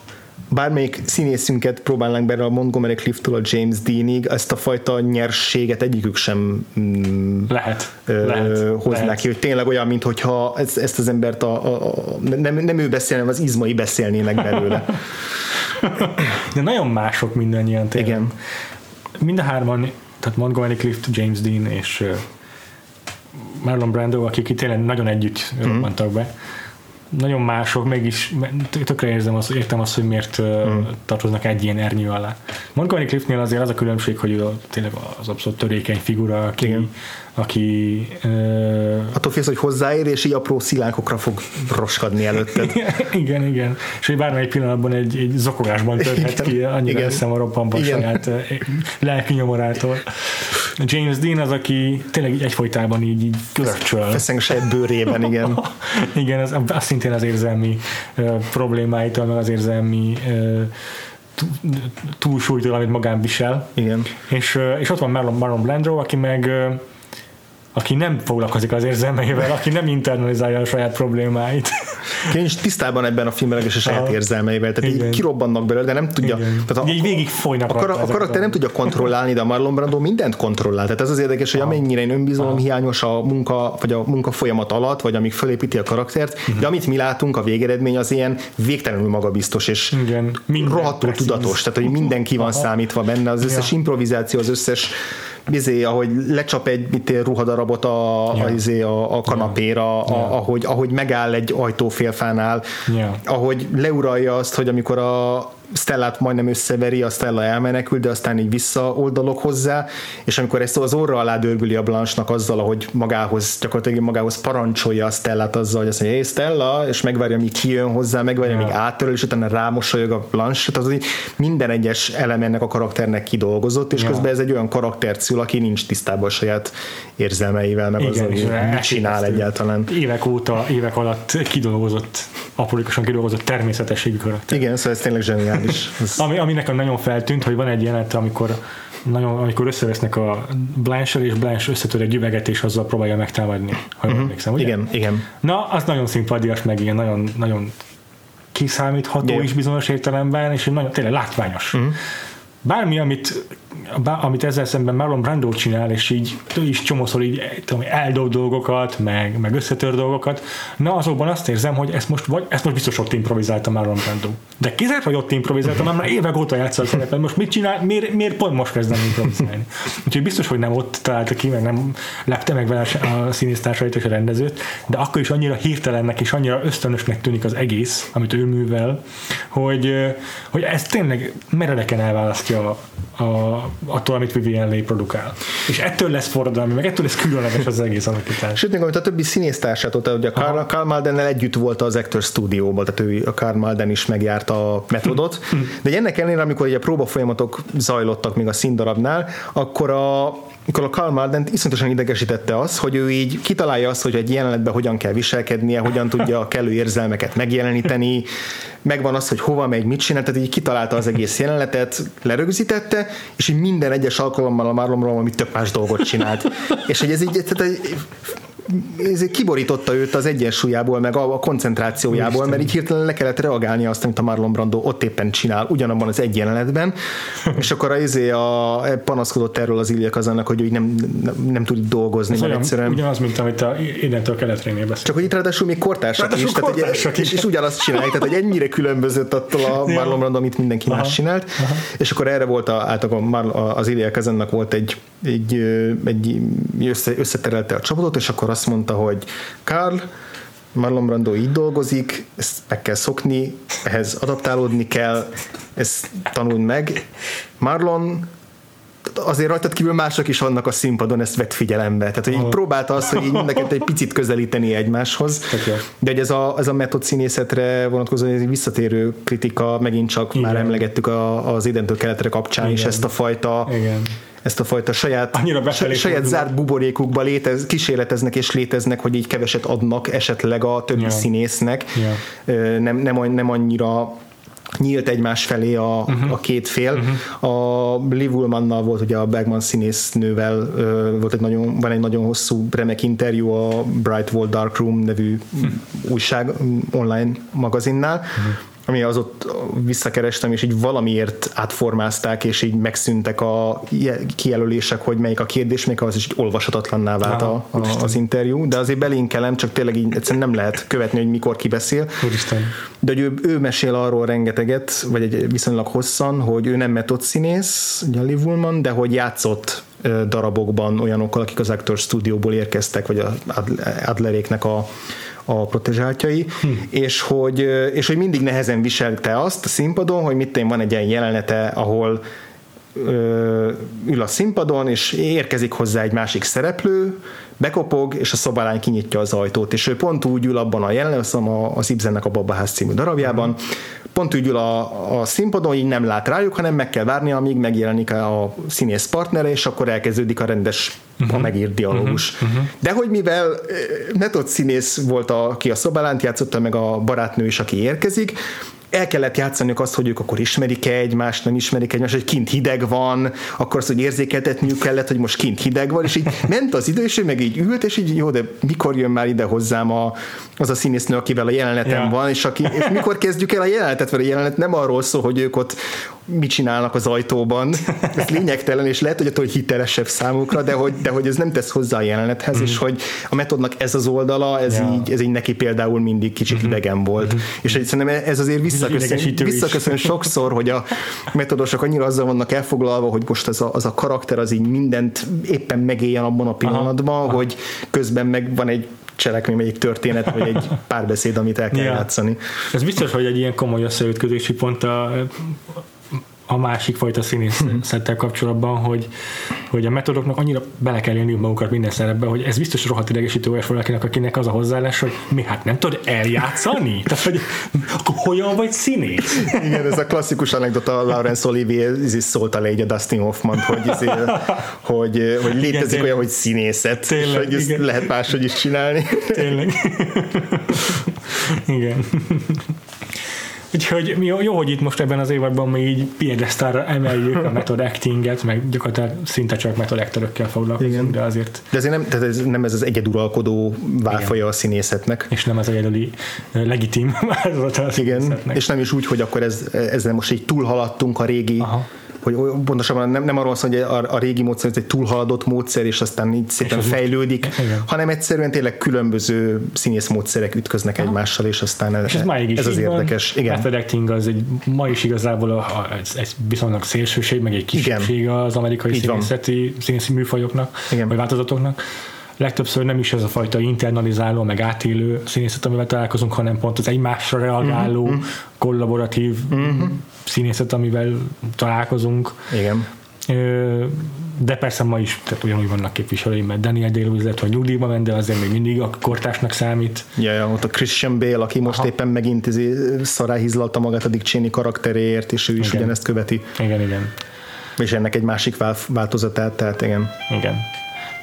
bármelyik színészünket próbálnánk bele a Montgomery Clifftől a James Deanig, ezt a fajta nyerséget egyikük sem
mm, lehet,
ö, lehet, hoznák lehet. ki, hogy tényleg olyan, mint hogyha ezt, ezt az embert a, a, a, nem, nem ő beszélne, az izmai beszélnének belőle.
De nagyon mások mindannyian tényleg. Igen. Mind a hárman, tehát Montgomery Clift, James Dean és Marlon Brando, akik tényleg nagyon együtt mm. robbantak be nagyon mások, mégis tökre érzem azt, értem azt, hogy miért mm. tartoznak egy ilyen ernyő alá. Montgomery Cliftnél azért az a különbség, hogy ő tényleg az abszolút törékeny figura, aki, Igen. Aki
uh, attól félsz, hogy hozzáér, és így apró szilánkokra fog roskadni előtted.
igen, igen. És hogy bármelyik pillanatban egy, egy zokogásban törhet ki, annyira igen. eszem a robbanba saját lelki nyomorától. James Dean az, aki tényleg egyfolytában így, így
görcsöl. Feszeng saját bőrében, igen.
igen, az, az szintén az érzelmi uh, problémáitól, meg az érzelmi uh, túlsúlytól, amit magán visel.
Igen.
És, és ott van Marlon, Marlon Brando, aki meg aki nem foglalkozik az érzelmeivel, aki nem internalizálja a saját problémáit.
Nincs tisztában ebben a filmben a saját érzelmeivel, tehát Igen. így kirobbannak belőle, de nem tudja. Tehát
a, így végig folynak.
A, a, a karakter nem tudja kontrollálni, de a Marlon Brando mindent kontrollál. Tehát ez az érdekes, hogy amennyire önbizalom hiányos a munka, vagy a munka folyamat alatt, vagy amíg felépíti a karaktert, uh-huh. de amit mi látunk, a végeredmény az ilyen végtelenül magabiztos, és Igen. rohadtul tudatos, tehát hogy mindenki van Aha. számítva benne, az összes ja. improvizáció, az összes izé, ahogy lecsap egy mit ruhadarabot a, yeah. a, izé, a, a kanapéra, yeah. a, ahogy, ahogy megáll egy ajtófélfánál, yeah. ahogy leuralja azt, hogy amikor a Stellát majdnem összeveri, a Stella elmenekül, de aztán így visszaoldalok hozzá, és amikor ezt az orra alá dörgüli a Blanche-nak azzal, ahogy magához, gyakorlatilag magához parancsolja a Stellát azzal, hogy azt mondja, hey Stella, és megvárja, míg kijön hozzá, megvárja, míg áttöröl, és utána rámosolyog a Blanche, tehát az így minden egyes elem ennek a karakternek kidolgozott, és ja. közben ez egy olyan karakter szül, aki nincs tisztában a saját érzelmeivel, meg azzal, hogy mit csinál egyáltalán.
Évek óta, évek alatt kidolgozott, aprólékosan kidolgozott természetességű karakter.
Igen, szóval ez tényleg zseniális.
Ez... Ami, ami nekem nagyon feltűnt, hogy van egy jelenet, amikor nagyon, amikor összevesznek a blanche és Blanche összetör egy üveget, és azzal próbálja megtámadni, ha uh-huh. emlékszem, ugye?
Igen, igen.
Na, az nagyon szimpadias, meg ilyen nagyon, nagyon kiszámítható yeah. is bizonyos értelemben, és nagyon tényleg látványos. Uh-huh. Bármi, amit amit ezzel szemben Marlon Brando csinál, és így ő is csomószor így tudom, eldob dolgokat, meg, meg összetör dolgokat, na azokban azt érzem, hogy ezt most, vagy, ezt most biztos ott improvizálta Marlon Brando. De kizárt, hogy ott improvizálta, mert már évek óta játsza a szerepet, most mit csinál, miért, miért pont most kezdem improvizálni? Úgyhogy biztos, hogy nem ott találta ki, meg nem lepte meg vele a színésztársait és a rendezőt, de akkor is annyira hirtelennek és annyira ösztönösnek tűnik az egész, amit ő művel, hogy, hogy ez tényleg meredeken elválasztja a, a attól, amit Vivian Leigh produkál. És ettől lesz forradalmi, meg ettől lesz különleges az egész alakítás.
Sőt, még amit a többi színésztársát, ott ugye Karl, Karl Maldennel együtt volt az Actor Studio-ból, tehát ő, a Karl Malden is megjárta a metodot, hm. de ennek ellenére, amikor ugye a próba folyamatok zajlottak még a színdarabnál, akkor a mikor a Karl Mardent iszonyatosan idegesítette az, hogy ő így kitalálja azt, hogy egy jelenetben hogyan kell viselkednie, hogyan tudja a kellő érzelmeket megjeleníteni, megvan az, hogy hova megy, mit csinál, tehát így kitalálta az egész jelenetet, lerögzítette, és így minden egyes alkalommal a Marlonról valami tök más dolgot csinált. és hogy ez így, tehát ez kiborította őt az egyensúlyából, meg a, koncentrációjából, Isten. mert így hirtelen le kellett reagálni azt, amit a Marlon Brando ott éppen csinál, ugyanabban az egy jelenetben, és akkor a, izé a, panaszkodott erről az Ilya Kazannak, hogy ő nem, nem, nem tud dolgozni,
mert egyszerűen... Ugyanaz, mint amit a innentől keletre
Csak hogy itt ráadásul még kortársak ráadásul is, kortársak tehát, és, és, ugyanazt csinálják, tehát hogy ennyire különbözött attól a Marlon Brando, amit mindenki Aha. más csinált, Aha. és akkor erre volt a, általában az Ilya Kazannak volt egy, egy, egy össze, összeterelte a csapatot, és akkor azt mondta, hogy Karl, Marlon Brando így dolgozik, ezt meg kell szokni, ehhez adaptálódni kell, ezt tanuld meg. Marlon azért rajtad kívül mások is vannak a színpadon, ezt vett figyelembe. Tehát, hogy így próbálta azt, hogy így mindeket egy picit közelíteni egymáshoz. De hogy ez a, ez a metód színészetre vonatkozó ez egy visszatérő kritika, megint csak Igen. már emlegettük a, az identől keletre kapcsán Igen. is ezt a fajta
Igen
ezt a fajta saját, saját zárt buborékukba létez, kísérleteznek és léteznek, hogy így keveset adnak esetleg a többi yeah. színésznek. Yeah. Nem, nem, nem annyira nyílt egymás felé a, uh-huh. a két fél. Uh-huh. A Liv Ullmannal volt ugye a Bergman színésznővel volt egy nagyon, van egy nagyon hosszú remek interjú a Bright Wall Dark Room nevű uh-huh. újság online magazinnál, uh-huh ami az ott visszakerestem, és így valamiért átformázták, és így megszűntek a kijelölések, hogy melyik a kérdés, még az is olvashatatlanná vált a, a, az interjú, de azért belinkelem, csak tényleg így egyszerűen nem lehet követni, hogy mikor ki beszél.
Úristen.
De hogy ő, ő mesél arról rengeteget, vagy egy viszonylag hosszan, hogy ő nem metodszínész, ugye Liv Ullman, de hogy játszott darabokban olyanokkal, akik az Actors Studio-ból érkeztek, vagy a Adleréknek a a protezsáltjai, hm. és, hogy, és hogy mindig nehezen viselte azt a színpadon, hogy mit van egy ilyen jelenete, ahol ül a színpadon, és érkezik hozzá egy másik szereplő, bekopog, és a szobalány kinyitja az ajtót, és ő pont úgy ül abban a jelenetben, az Ibzennek a Babaház című darabjában. Pont úgy ül a, a színpadon, így nem lát rájuk, hanem meg kell várni, amíg megjelenik a színész partnere, és akkor elkezdődik a rendes uh-huh. a megírt dialógus. Uh-huh. Uh-huh. De hogy mivel metód színész volt, a, aki a szobalánt játszotta, meg a barátnő is, aki érkezik, el kellett játszaniuk azt, hogy ők akkor ismerik-e egymást, nem ismerik egymást, hogy kint hideg van, akkor azt, hogy érzékeltetniük kellett, hogy most kint hideg van, és így ment az idő, és ő meg így ült, és így jó, de mikor jön már ide hozzám a, az a színésznő, akivel a jelenetem yeah. van, és, aki, és mikor kezdjük el a jelenetet, mert a jelenet nem arról szól, hogy ők ott mit csinálnak az ajtóban. Ez lényegtelen, és lehet, hogy attól hitelesebb számukra, de hogy, de hogy ez nem tesz hozzá a jelenethez, mm. és hogy a metodnak ez az oldala, ez, yeah. így, ez így neki például mindig kicsit mm-hmm. idegen volt. Mm-hmm. És szerintem ez azért visszaköszön, visszaköszön sokszor, hogy a metodosok annyira azzal vannak elfoglalva, hogy most az a, az a karakter az így mindent éppen megéljen abban a pillanatban, Aha. hogy közben meg van egy cselekmény, egy történet, vagy egy párbeszéd, amit el kell
Ja.
játszani.
Ez biztos, hogy egy ilyen komoly összeütközési pont a, a másik fajta színészettel kapcsolatban, hogy, hogy a metodoknak annyira bele kell élniük magukat minden szerepbe, hogy ez biztos rohadt idegesítő olyas valakinek, akinek az a hozzáállás, hogy mi hát nem tudod eljátszani? Tehát, hogy akkor hogyan vagy színész?
Igen, ez a klasszikus anekdota, Laurence Olivier izé szólta le így a Dustin Hoffman, hogy, izé, hogy, hogy létezik
tényleg.
olyan, hogy színészet, és
Tényleg,
hogy ezt
igen.
lehet máshogy is csinálni.
Tényleg. Igen. Úgyhogy mi jó, jó, hogy itt most ebben az évadban mi így piedesztára emeljük a method actinget, meg gyakorlatilag szinte csak method actorökkel foglalkozunk,
Igen.
de azért
De azért nem, tehát ez nem ez az egyeduralkodó válfaja a színészetnek.
és nem az egyedüli legitim változata a
Igen, és nem is úgy, hogy akkor ez, ezzel most így túlhaladtunk a régi,
Aha.
Hogy pontosabban nem, nem arról szól, hogy a, a régi módszer ez egy túlhaladott módszer, és aztán így szépen
az-
fejlődik,
Igen.
hanem egyszerűen tényleg különböző színész módszerek ütköznek egymással, és aztán ez,
És ez máig is
ez az
van.
érdekes. Igen.
Method acting az egy, ma is igazából a, a, ez, ez viszonylag szélsőség, meg egy kisebbség az amerikai
Így
színészeti, színészi műfajoknak,
Igen.
vagy változatoknak. Legtöbbször nem is ez a fajta internalizáló, meg átélő színészet, amivel találkozunk, hanem pont az egymásra reagáló,
Mhm.
kollaboratív színészet, amivel találkozunk.
Igen.
De persze ma is tehát ugyanúgy vannak képviselői, mert Daniel day lewis hogy nyugdíjba ment, de azért még mindig a kortásnak számít.
Ja, ja, ott a Christian Bale, aki most
Aha.
éppen megint izé szaráhizlalta magát a Dick Cheney karakteréért, és ő is
Igen.
ugyanezt követi.
Igen, igen.
És ennek egy másik vál- változatát, tehát igen.
Igen.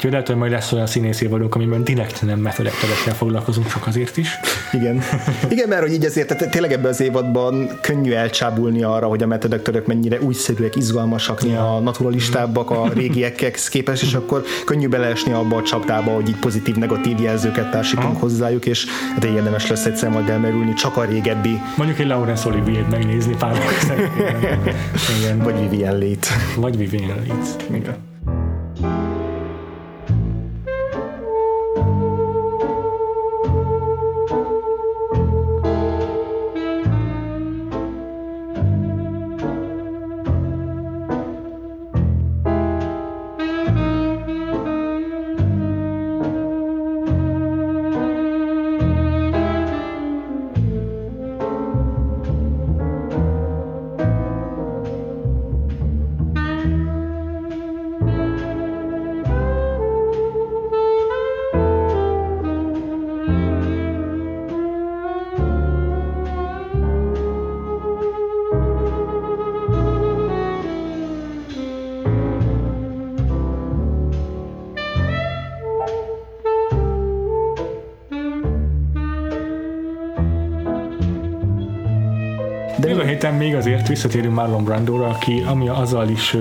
Úgyhogy lehet, hogy majd lesz olyan színész évadunk, amiben direkt nem metodekterekkel foglalkozunk, csak azért is.
Igen. Igen, mert hogy így ezért tehát tényleg ebben az évadban könnyű elcsábulni arra, hogy a metodektorok mennyire újszerűek, izgalmasak, ja. a naturalistábbak a régiekhez képest, és akkor könnyű beleesni abba a csapdába, hogy így pozitív-negatív jelzőket társítunk hozzájuk, és hát érdemes lesz egyszer majd elmerülni csak a régebbi,
Mondjuk egy Laurence Olivier megnézni pár Igen.
Vagy Vivian Lét.
Vagy Vivian Leeds. Igen. De jövő héten még azért visszatérünk Marlon Brandóra, aki ami azzal is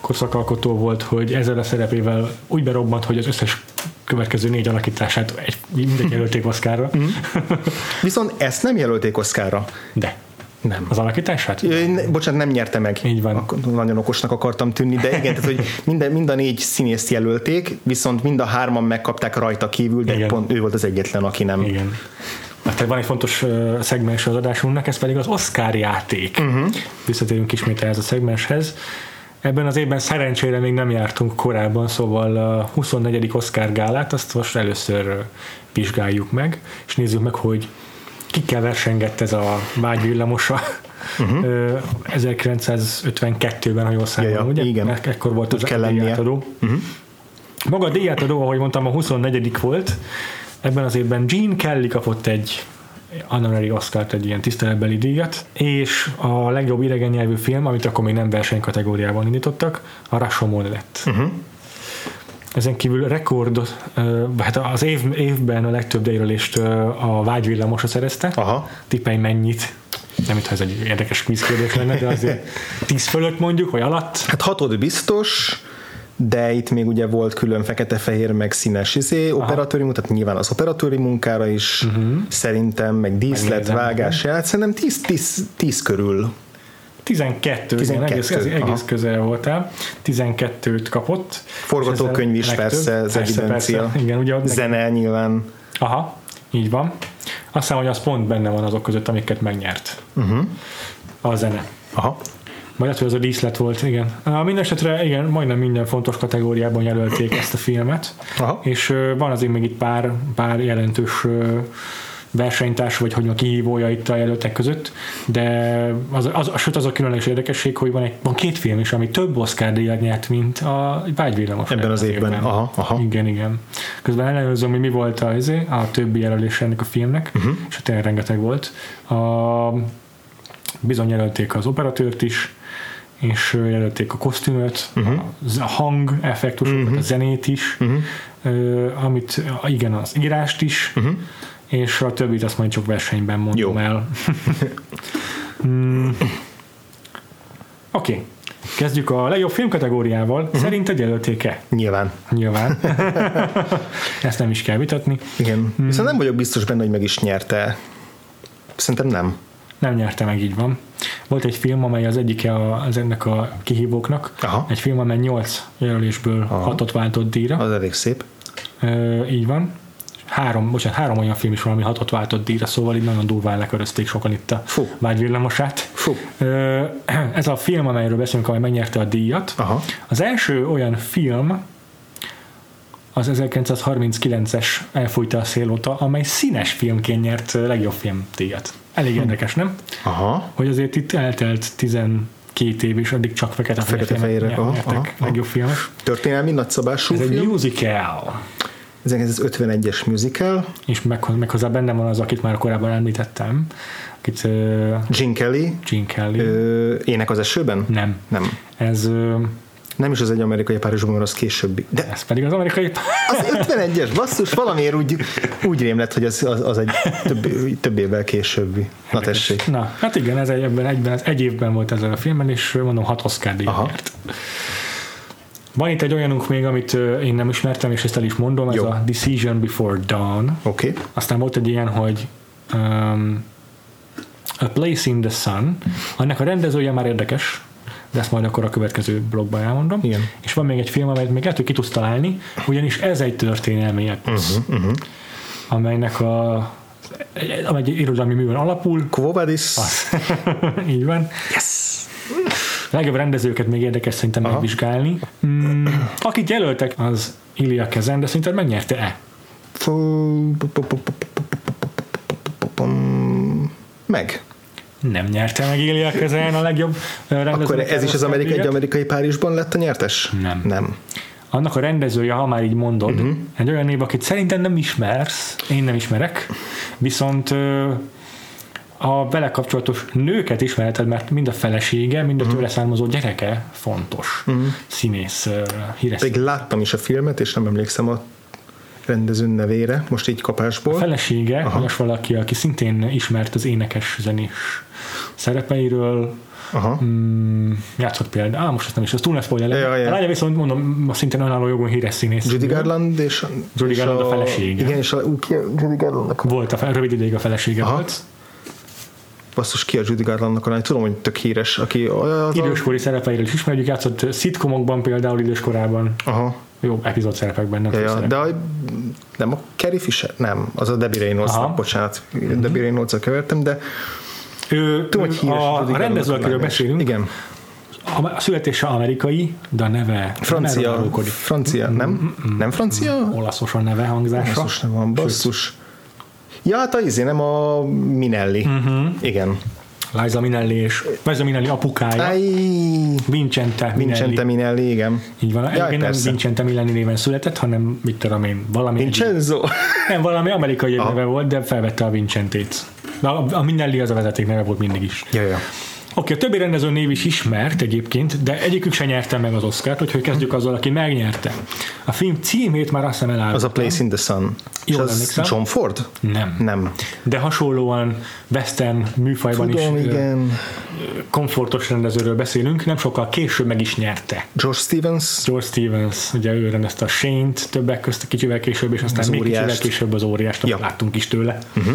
korszakalkotó volt, hogy ezzel a szerepével úgy berobbant, hogy az összes következő négy alakítását egy, mindegy jelölték Oszkárra.
Viszont ezt nem jelölték Oszkára.
De
Nem.
az alakítását?
Ö, ne- Bocsánat, nem nyerte meg.
Így van.
Akkor nagyon okosnak akartam tűnni, de igen, tehát, hogy minden, mind a négy színészt jelölték, viszont mind a hárman megkapták rajta kívül, de
Igen.
pont ő volt az egyetlen, aki nem.
Igen. Hát van egy fontos uh, szegmens az adásunknak, ez pedig az Oscar játék. Uh-huh. Visszatérünk ismét ehhez a szegmenshez. Ebben az évben szerencsére még nem jártunk korábban, szóval a 24. Oscar gálát azt most először vizsgáljuk meg, és nézzük meg, hogy kikkel versengett ez a vágyvillamosa. Uh-huh. 1952-ben, ha jól számolom,
Ja, ja,
ugye?
igen.
Ek- Ekkor volt
Úgy
az
kell lennie.
díjátadó. Uh-huh. Maga a díjátadó, ahogy mondtam, a 24. volt. Ebben az évben Gene Kelly kapott egy honorary Oscar-t, egy ilyen tiszteletbeli díjat, és a legjobb idegen nyelvű film, amit akkor még nem versenykategóriában indítottak, a Rashomon lett. Uh-huh. Ezen kívül rekord, hát az év, évben a legtöbb díjrölést ö, a vágyvillamosa szerezte.
Aha.
Tippelj mennyit. Nem, mintha ez egy érdekes quiz kérdés lenne, de azért 10 fölött mondjuk, vagy alatt.
Hát hatod biztos, de itt még ugye volt külön fekete-fehér, meg színes izé, operatőri munka, tehát nyilván az operatőri munkára is uh-huh. szerintem, meg díszlet, vágás, hát szerintem 10, 10, 10 körül.
12,
12,
igen, egész, egész, közel voltál. 12-t kapott.
Forgatókönyv is
ez
persze, ez evidencia.
persze. Igen, ugye ott meg,
Zene nyilván.
Aha, így van. Azt hiszem, hogy az pont benne van azok között, amiket megnyert. Uh-huh. A zene.
Aha.
Vagy lehet, hogy az a díszlet volt, igen. Mindenesetre, igen, majdnem minden fontos kategóriában jelölték ezt a filmet,
Aha.
és van azért még itt pár, pár jelentős versenytárs, vagy hogy kihívója itt a jelöltek között, de az, az, az, sőt az a különleges érdekesség, hogy van, egy, van két film is, ami több Oscar díjat nyert, mint a Vágyvillamos.
Ebben az évben. Aha, aha.
Igen, igen. Közben ellenőrzöm, hogy mi volt a, izé, a többi jelölés ennek a filmnek, uh-huh. és tényleg rengeteg volt. A, bizony jelölték az operatőrt is, és jelölték a kosztümöt, uh-huh. a hang effektusokat, uh-huh. a zenét is, uh-huh. uh, amit, igen, az írást is, uh-huh. és a többit azt majd csak versenyben mondom
Jó.
el. mm. Oké, okay. kezdjük a legjobb film kategóriával. Uh-huh. Szerinted jelölték-e?
Nyilván.
Nyilván. Ezt nem is kell vitatni.
Igen. Hmm. Viszont nem vagyok biztos benne, hogy meg is nyerte. Szerintem nem.
Nem nyerte meg, így van. Volt egy film, amely az egyike a, az ennek a kihívóknak.
Aha.
Egy film, amely 8 jelölésből
Aha.
hatot váltott díjra.
Az elég szép.
Ö, így van. Három, bocsánat, három olyan film is van, ami hatot váltott díjra, szóval így nagyon durván lekörözték sokan itt a
Fú.
vágyvillamosát.
Fú.
Ö, ez a film, amelyről beszélünk, amely megnyerte a díjat.
Aha.
Az első olyan film, az 1939-es Elfújta a szélóta, amely színes filmként nyert legjobb film díjat. Elég érdekes, nem?
Aha.
Hogy azért itt eltelt 12 év, és addig csak fekete
aha,
nyertek
aha, aha.
legjobb filmes.
Történelmi nagyszabású
Ez egy
film.
musical.
1951-es musical.
És meg, meghozzá benne van az, akit már korábban említettem, akit uh,
Gene Kelly.
Gene Kelly.
Ö, ének az esőben?
nem.
Nem.
Ez, ö,
Nem is az egy amerikai Párizsban, mert az későbbi. De
ez pedig az amerikai
az 51-es basszus, valamiért úgy, úgy rém lett, hogy az, az, az egy több, több évvel későbbi. Na tessék.
Na, hát igen, ez egy, ebben, egyben, ez egy évben volt ezzel a filmben, és mondom, hat Oscar nyert. Van itt egy olyanunk még, amit én nem ismertem, és ezt el is mondom, ez
Jó.
a Decision Before Dawn.
Oké. Okay.
Aztán volt egy ilyen, hogy um, A Place in the Sun. Annak a rendezője már érdekes, de ezt majd akkor a következő blogban elmondom.
Igen.
És van még egy film, amelyet még lehet, hogy ki tudsz találni, ugyanis ez egy történelmi eposz, uh-huh, uh-huh. amelynek a amely egy irodalmi művön alapul,
Quo vadis?
Így van.
Yes!
Legjobb rendezőket még érdekes szerintem megvizsgálni. Mm, akit jelöltek, az Ilya Kezen, de szerinted megnyerte-e?
Meg.
Nem nyerte meg Ilya Kezen a legjobb rendező.
Akkor ez is az amerikai, egy amerikai Párizsban lett a nyertes?
Nem.
Nem.
Annak a rendezője, ha már így mondod, uh-huh. egy olyan név, akit szerintem nem ismersz, én nem ismerek, viszont a vele kapcsolatos nőket ismerheted, mert mind a felesége, mind a tőle származó gyereke fontos uh-huh. színész, híres
Pedig láttam is a filmet, és nem emlékszem a rendező nevére, most így kapásból.
A felesége, olyas valaki, aki szintén ismert az énekes zenés szerepeiről,
Aha.
mm, játszott például, ah, most ezt nem is, az túl lesz spoiler.
Ja, ja.
A lánya viszont mondom, szintén önálló jogon híres színész.
Judy Garland és,
Judy
és
Garland a felesége.
Igen, és a, ki a Judy Garlandnak
Volt a, rövid ideig a felesége
Aha.
volt.
basszus ki a Judy Garlandnak a lány, tudom, hogy tök híres, aki az a,
Időskori szerepeiről is ismerjük, játszott szitkomokban például időskorában,
Aha.
Jó epizód szerepekben, nem
Ja, de a, nem a Carrie Fisher? Nem, az a Debbie reynolds bocsánat, Debbie reynolds kevertem, de
ő,
tudom, hogy híres
a, a rendező, akiről beszélünk,
Igen,
a, születése amerikai, de a neve
francia, francia, nem? Nem francia?
Olaszos a neve hangzása.
Basszus nem van, basszus. Ja, hát a izé, nem a Minelli. Uh-huh. Igen.
Liza Minnelli és Liza Minnelli apukája,
Aj,
Vincente Minnelli.
Vincente Minelli, igen.
Így van,
Jaj,
nem
persze.
Vincente Minnelli néven született, hanem mit tudom én, valami,
Vincenzo.
nem, valami amerikai neve volt, de felvette a Vincentét. De a, a Minnelli az a vezeték neve volt mindig is.
Ja, ja.
Oké, a többi rendező név is ismert egyébként, de egyikük se nyerte meg az Oscárt, úgyhogy kezdjük azzal, aki megnyerte. A film címét már azt hiszem elárultam.
Az a Place in the Sun.
Jól
az
emlékszem.
John Ford?
Nem.
Nem.
De hasonlóan western műfajban
Tudom,
is
igen.
komfortos rendezőről beszélünk, nem sokkal később meg is nyerte.
George Stevens.
George Stevens, ugye ő rendezte a Shane-t többek közt kicsivel később, és aztán
Az
még kicsivel
óriást.
később az óriást,
ja.
láttunk is tőle. Uh-huh.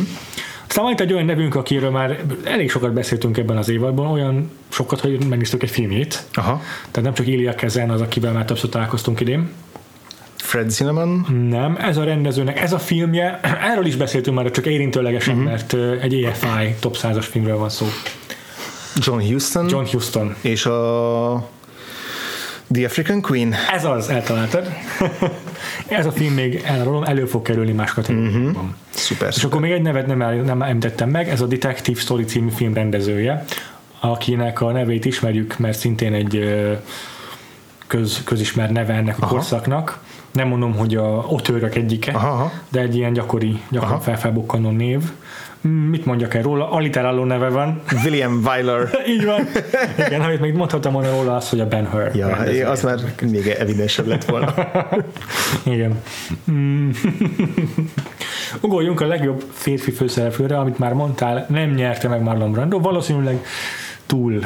Aztán van itt egy olyan nevünk, akiről már elég sokat beszéltünk ebben az évadban, olyan sokat, hogy megnéztük egy filmjét.
Aha.
Tehát nem csak Ilya Kezen az, akivel már többször találkoztunk idén.
Fred Zinnemann.
Nem, ez a rendezőnek, ez a filmje, erről is beszéltünk már, csak érintőlegesen, uh-huh. mert egy EFI top 100-as filmről van szó.
John Huston
John Huston.
és a The African Queen.
Ez az, eltaláltad. Ez a film még elrólom, elő fog kerülni más kategóriában. Uh-huh.
Szuper.
És akkor még egy nevet nem, el, nem említettem meg, ez a Detective Story című film rendezője, akinek a nevét ismerjük, mert szintén egy köz, közismert neve ennek a
Aha.
korszaknak. Nem mondom, hogy a otőrök egyike,
Aha,
de egy ilyen gyakori, gyakran felfelbukkanó név. Mit mondjak el róla? Aliteráló neve van.
William Wyler.
Így van. Igen, amit még mondhattam volna róla az, hogy a Ben Hur.
Ja, az már még evidensebb lett volna.
Igen. Mm. Ugorjunk a legjobb férfi főszereplőre, amit már mondtál, nem nyerte meg Marlon Brando, valószínűleg túl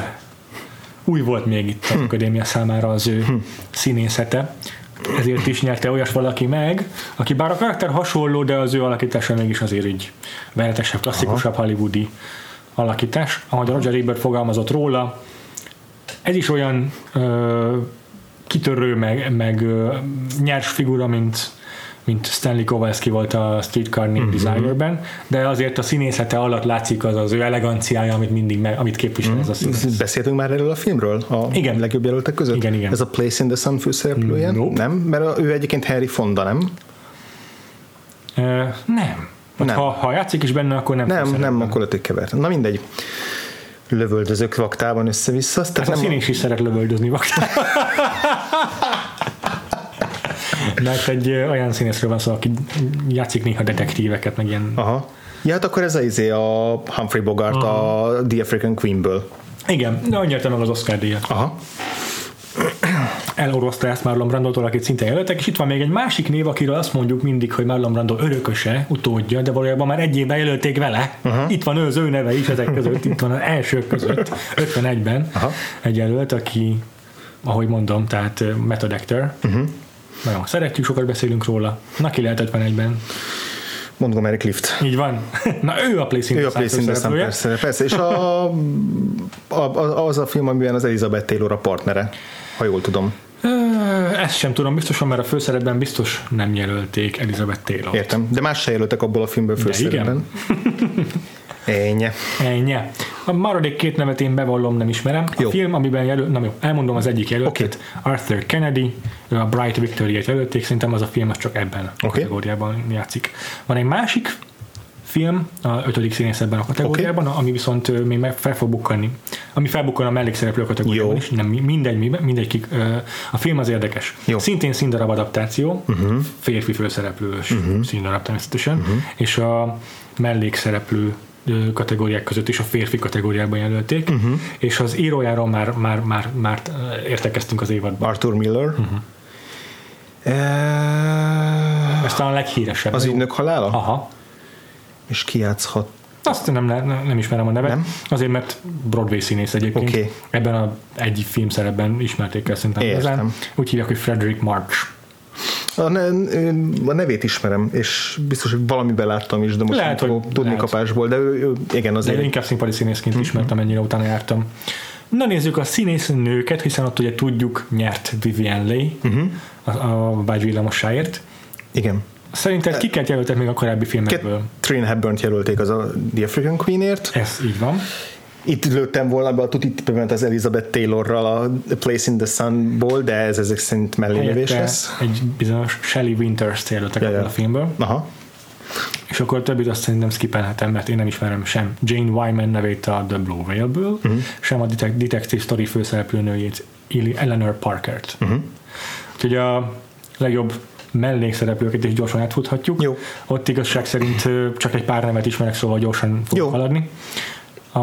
új volt még itt az akadémia számára az ő színészete, ezért is nyerte olyas valaki meg, aki bár a karakter hasonló, de az ő alakítása mégis azért így veretesebb, klasszikusabb hollywoodi alakítás. Ahogy a Roger Ebert fogalmazott róla, ez is olyan ö, kitörő, meg, meg ö, nyers figura, mint, mint Stanley Kowalski volt a Streetcar Named Desire-ben, de azért a színészete alatt látszik az az ő eleganciája, amit mindig meg, amit képvisel ez a színész.
Beszéltünk már erről a filmről? A
Igen.
legjobb jelöltek között?
Igen, igen.
Ez a Place in the Sun főszereplője?
Nope.
Nem? Mert a- ő egyébként Harry Fonda, nem?
Ö, nem. Hát
Nem.
Ha, ha játszik is benne, akkor nem
Nem, nem, akkor hogy kevertem. Na mindegy. Lövöldözök vaktában össze-vissza. Azt
Ez a
nem,
színész is szeret lövöldözni vaktán. Mert egy olyan színészről van szó, aki játszik néha detektíveket, meg ilyen...
Aha. Ja, hát akkor ez a, izé a Humphrey Bogart a The African Queenből.
Igen, de ő nyerte meg az Oscar díjat.
Aha.
elorvozta ezt Marlon Brandótól, akit szintén jelöltek, és itt van még egy másik név, akiről azt mondjuk mindig, hogy Marlon Brando örököse, utódja, de valójában már egy évben jelölték vele. Uh-huh. Itt van ő, az ő neve is ezek között, itt van az elsők között, 51-ben
Aha.
egy jelölt, aki, ahogy mondom, tehát method actor. Uh-huh. Nagyon szeretjük, sokat beszélünk róla. Na, ki lehet 51-ben.
Montgomery Clift.
Így van. Na, ő a Place in
Ő a Place in the persze, persze. És a, a, az a film, amiben az Elizabeth Taylor a partnere, ha jól tudom.
Ezt sem tudom biztosan, mert a főszerepben biztos nem jelölték Elizabeth Taylor.
Értem. De más se jelöltek abból a filmből főszerepben. Ennyi.
Ennyi. A maradék két nevet én bevallom, nem ismerem. A
Jó.
film, amiben jelölt, nem jó, elmondom az egyik jelöltet, Arthur Kennedy, ő a Bright Victoria-t jelölték, szerintem az a film az csak ebben a
Oké.
kategóriában játszik. Van egy másik film, a ötödik színész ebben a kategóriában, ami viszont még meg fel fog bukkanni. Ami felbukkan a mellékszereplő kategóriában
Jó.
is, nem mi- mindegy, mi- mindegy, kik, a film az érdekes.
Jó.
Szintén színdarab adaptáció, uh-huh. férfi főszereplős uh-huh. színdarab természetesen, uh-huh. és a mellékszereplő kategóriák között is a férfi kategóriában jelölték, uh-huh. és az írójáról már, már, már, már értekeztünk az évadban.
Arthur Miller. Uh-huh.
Ez talán a leghíresebb.
az ügynök halála?
Aha.
És kiátszhat.
Azt nem, nem, nem ismerem a nevet.
Nem?
Azért, mert Broadway színész egyébként.
Oké.
Ebben a egy filmszerepben ismerték el szerintem
Értem.
igazán. Úgy hívják, hogy Frederick March.
A, ne, a nevét ismerem, és biztos, hogy valamiben láttam is, de most
Lehet,
nem fogok tudni
lehet.
kapásból, de ő, ő igen,
De
azért
én inkább színpadi színészként ismertem, ennyire utána jártam. Na nézzük a színész nőket, hiszen ott ugye tudjuk nyert Vivian Leigh uh-huh. a, a Vágy villamossáért.
igen.
Szerinted kiket jelöltek még a korábbi filmekből?
Catherine Hepburn jelölték az a The African Queenért.
Ez így van.
Itt lőttem volna be a tuti tippement az Elizabeth Taylorral a Place in the Sunból, de ez ezek szerint
Helyette
lesz.
egy bizonyos Shelley Winters jelöltek
Ja,
a filmből.
Aha.
És akkor többit azt szerintem skippelhetem, mert én nem ismerem sem Jane Wyman nevét a The Blue Whale-ből, uh-huh. sem a Detec- Detective Story főszereplőnőjét, Eleanor Parkert. Uh-huh. Úgyhogy a legjobb mellékszereplőket is gyorsan átfuthatjuk.
Jó.
Ott igazság szerint csak egy pár nevet ismerek, szóval gyorsan fogok
Jó.
haladni. A,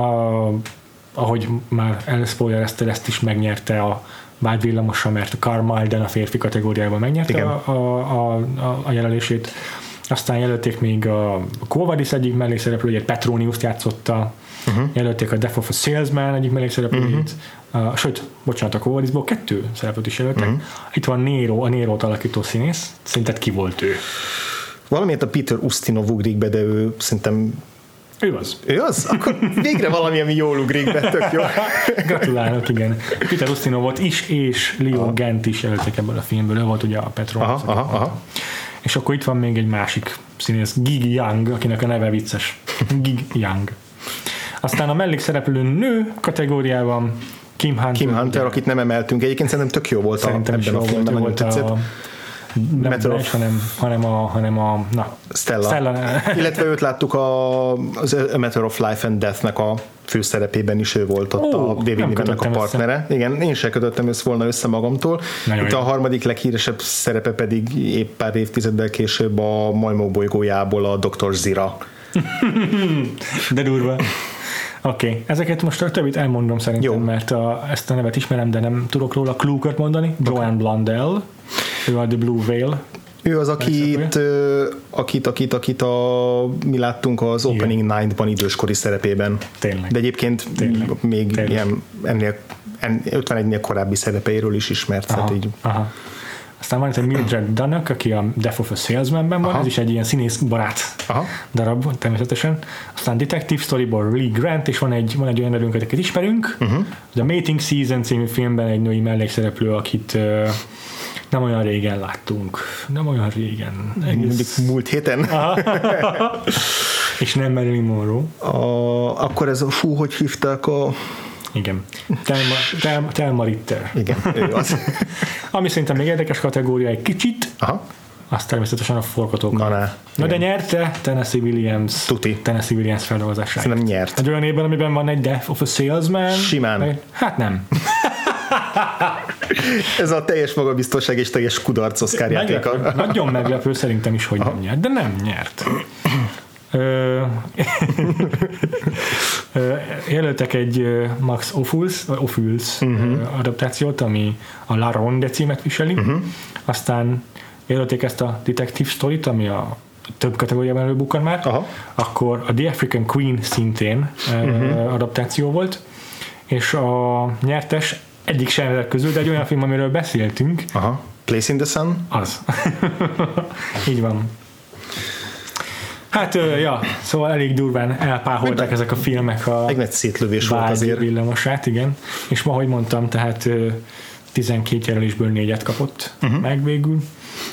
ahogy már elspoilerezted, ezt is megnyerte a Vágy villamosa, mert a Carl Malden a férfi kategóriában megnyerte
Igen.
a, a, a, a jelölését. Aztán jelölték még a Kovadis egyik mellékszereplőjét, Petronius-t játszotta, uh-huh. jelölték a Death of a Salesman egyik mellékszereplőjét, uh-huh. sőt, bocsánat, a Kovadisból kettő szereplőt is jelöltek. Uh-huh. Itt van Nero, a Nero-t alakító színész. Szerinted ki volt ő?
Valamiért a Peter Ustinov ugrik be, de ő szerintem
Ő az.
ő az? Akkor végre valami, ami jól ugrik be, tök jó.
Gratulálok, igen. Peter Ustinovot is, és Leo Gent is jelöltek ebből a filmből. Ő volt ugye a Petron.
Aha, aha, aha.
És akkor itt van még egy másik színész, Gig Young, akinek a neve vicces. Gig Young. Aztán a mellékszereplő nő kategóriában Kim Hunter.
Kim Hunter, akit nem emeltünk. Egyébként szerintem tök jó volt a,
Szerintem is
ebben a
volt,
filmben,
volt
tetszett.
Nem a
of-
hanem, hanem, a, hanem a, na,
Stella.
Stella.
Illetve őt láttuk a, az A Matter of Life and Death-nek a főszerepében is ő volt ott
Ó,
a David Nivennek a partnere. Igen, én se kötöttem össze volna össze magamtól.
Nagyon
Itt
jó.
a harmadik leghíresebb szerepe pedig épp pár évtizeddel később a Majmó bolygójából a Dr. Zira.
De durva. Oké, okay. ezeket most a többit elmondom szerintem,
Jó.
mert a, ezt a nevet ismerem, de nem tudok róla klúkot mondani. Joanne Blundell, ő a The Blue Veil.
Ő az, akit, akit, akit, akit a, mi láttunk az Opening Night-ban időskori szerepében.
Tényleg.
De egyébként
Tényleg.
még
Tényleg.
ilyen ennél, en, 51-nél korábbi szerepeiről is ismert.
Aha,
Tehát így,
aha. Aztán van itt egy Mildred Dunnock, aki a Death of a Salesman-ben van,
Aha.
ez is egy ilyen színész barát
Aha.
darab természetesen. Aztán Detective Storyból Lee Grant, és van egy, van egy olyan erőnk, akiket ismerünk. Uh-huh. The Mating Season című filmben egy női mellékszereplő, akit uh, nem olyan régen láttunk. Nem olyan régen. Egész,
múlt héten.
és nem Marilyn Monroe.
A, akkor ez a, fú, hogy hívták a...
Igen. Telma, Telma, Telma Ritter.
Igen, ő az.
Ami szerintem még érdekes kategória egy kicsit,
Aha.
az természetesen a forgatók.
Na, ne.
Na de nyerte Tennessee Williams.
Tuti.
Tennessee Williams feldolgozását.
Szerintem nyert.
Egy olyan évben, amiben van egy Death of a Salesman.
Simán.
Meg- Hát nem.
Ez a teljes magabiztosság és teljes kudarc Oscar játéka.
nagyon meglepő szerintem is, hogy nem nyert, de nem nyert. Jelöltek egy Max Ophuls, Ophuls uh-huh. adaptációt, ami a La Ronde címet viseli. Uh-huh. Aztán jelölték ezt a Detective Story-t, ami a több kategóriában előbukkan már.
Aha.
Akkor a The African Queen szintén uh-huh. adaptáció volt, és a nyertes egyik sem ezek közül, de egy olyan film, amiről beszéltünk,
Aha. Place in the Sun.
az. Így van. Hát, ja, szóval elég durván elpáholták ezek a filmek a
Egy nagy szétlövés volt azért.
villamosát, igen. És ma, ahogy mondtam, tehát ö, 12 jelölésből négyet kapott uh-huh. meg végül,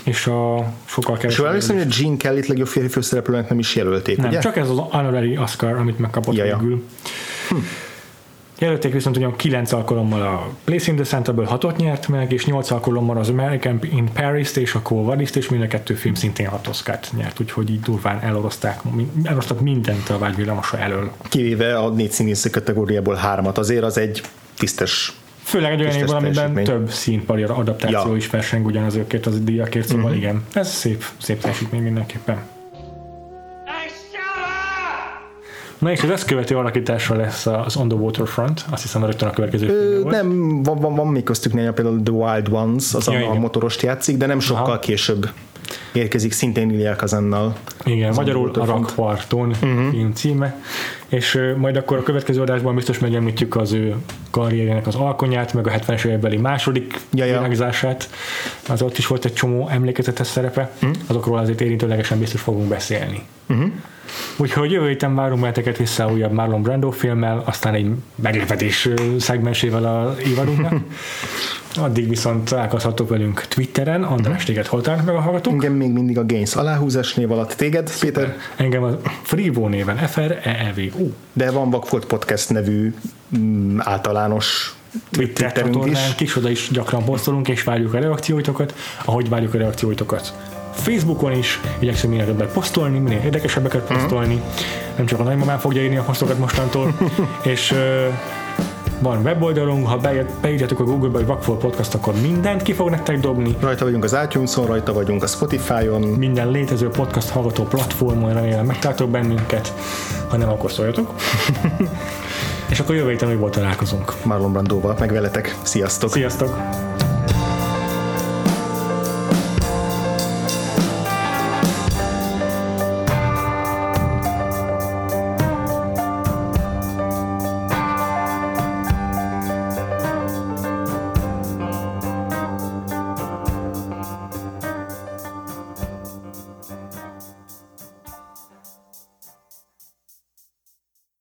és a sokkal
És
kevesebb.
jól emlékszem, hogy a Gene Kelly-t legjobb férfi főszereplőnek nem is jelölték,
Nem,
ugye?
csak ez az honorary Oscar, amit megkapott
Ja, ja.
végül. Hm. Jelölték viszont ugyan 9 alkalommal a Place in the Center-ből 6 nyert meg, és 8 alkalommal az American in Paris-t és a Quo Vadis-t, és mind a kettő film szintén 6 Oscar-t nyert, úgyhogy így durván elorozták, eloroztak mindent a vágyvillamosa elől.
Kivéve a négy színészi kategóriából hármat. Azért az egy tisztes
Főleg egy olyan évben, amiben több színpadi adaptáció
Ja.
Is verseng ugyanazokért az díjakért, szóval uh-huh. igen, ez szép, szép teljesítmény mindenképpen. Na és az ezt követő alakításra lesz az On the Waterfront, azt hiszem rögtön a következő
Ö,
volt.
nem, van, van, van még köztük néha például The Wild Ones, az
Ja,
a, a motorost játszik, de nem sokkal
Aha.
később érkezik szintén Ilya Kazannal.
Igen, magyarul a. Rakparton uh-huh. film címe, és majd akkor a következő adásban biztos megemlítjük az ő karrierjének az alkonyát, meg a 70-es évekbeli második virágzását. Az ott is volt egy csomó emlékezetes szerepe, uh-huh. azokról azért érintőlegesen biztos fogunk beszélni. Uh-huh. Úgyhogy jövő héten várunk benneteket vissza újabb Marlon Brando filmmel, aztán egy meglepetés szegmensével a évadunknak. Addig viszont találkozhatok velünk Twitteren, András téged hol meg a hallgatók?
Engem még mindig a Gains aláhúzás név alatt téged, Péter,
Engem a Freevo néven E FREEVO
de van Vakfolt Podcast nevű mm, általános
Twitter
is.
csatornánk is, oda is gyakran posztolunk, és várjuk a reakcióitokat, ahogy várjuk a reakcióitokat. Facebookon is igyekszünk minél többet posztolni, minél érdekesebbeket
Mhm.
posztolni. Nem csak a nagymamám fogja írni a posztokat mostantól. és van weboldalunk, ha be- beírjátok a Google-ba, hogy Vakfol Podcast, akkor mindent ki fog nektek dobni.
Rajta vagyunk az iTunes-on, rajta vagyunk a Spotify-on,
Minden létező podcast hallgató platformon remélem megtaláltok bennünket, ha nem, akkor szóljatok. és akkor jövő héten újból találkozunk.
Marlon Brandóval, meg veletek. Sziasztok!
Sziasztok!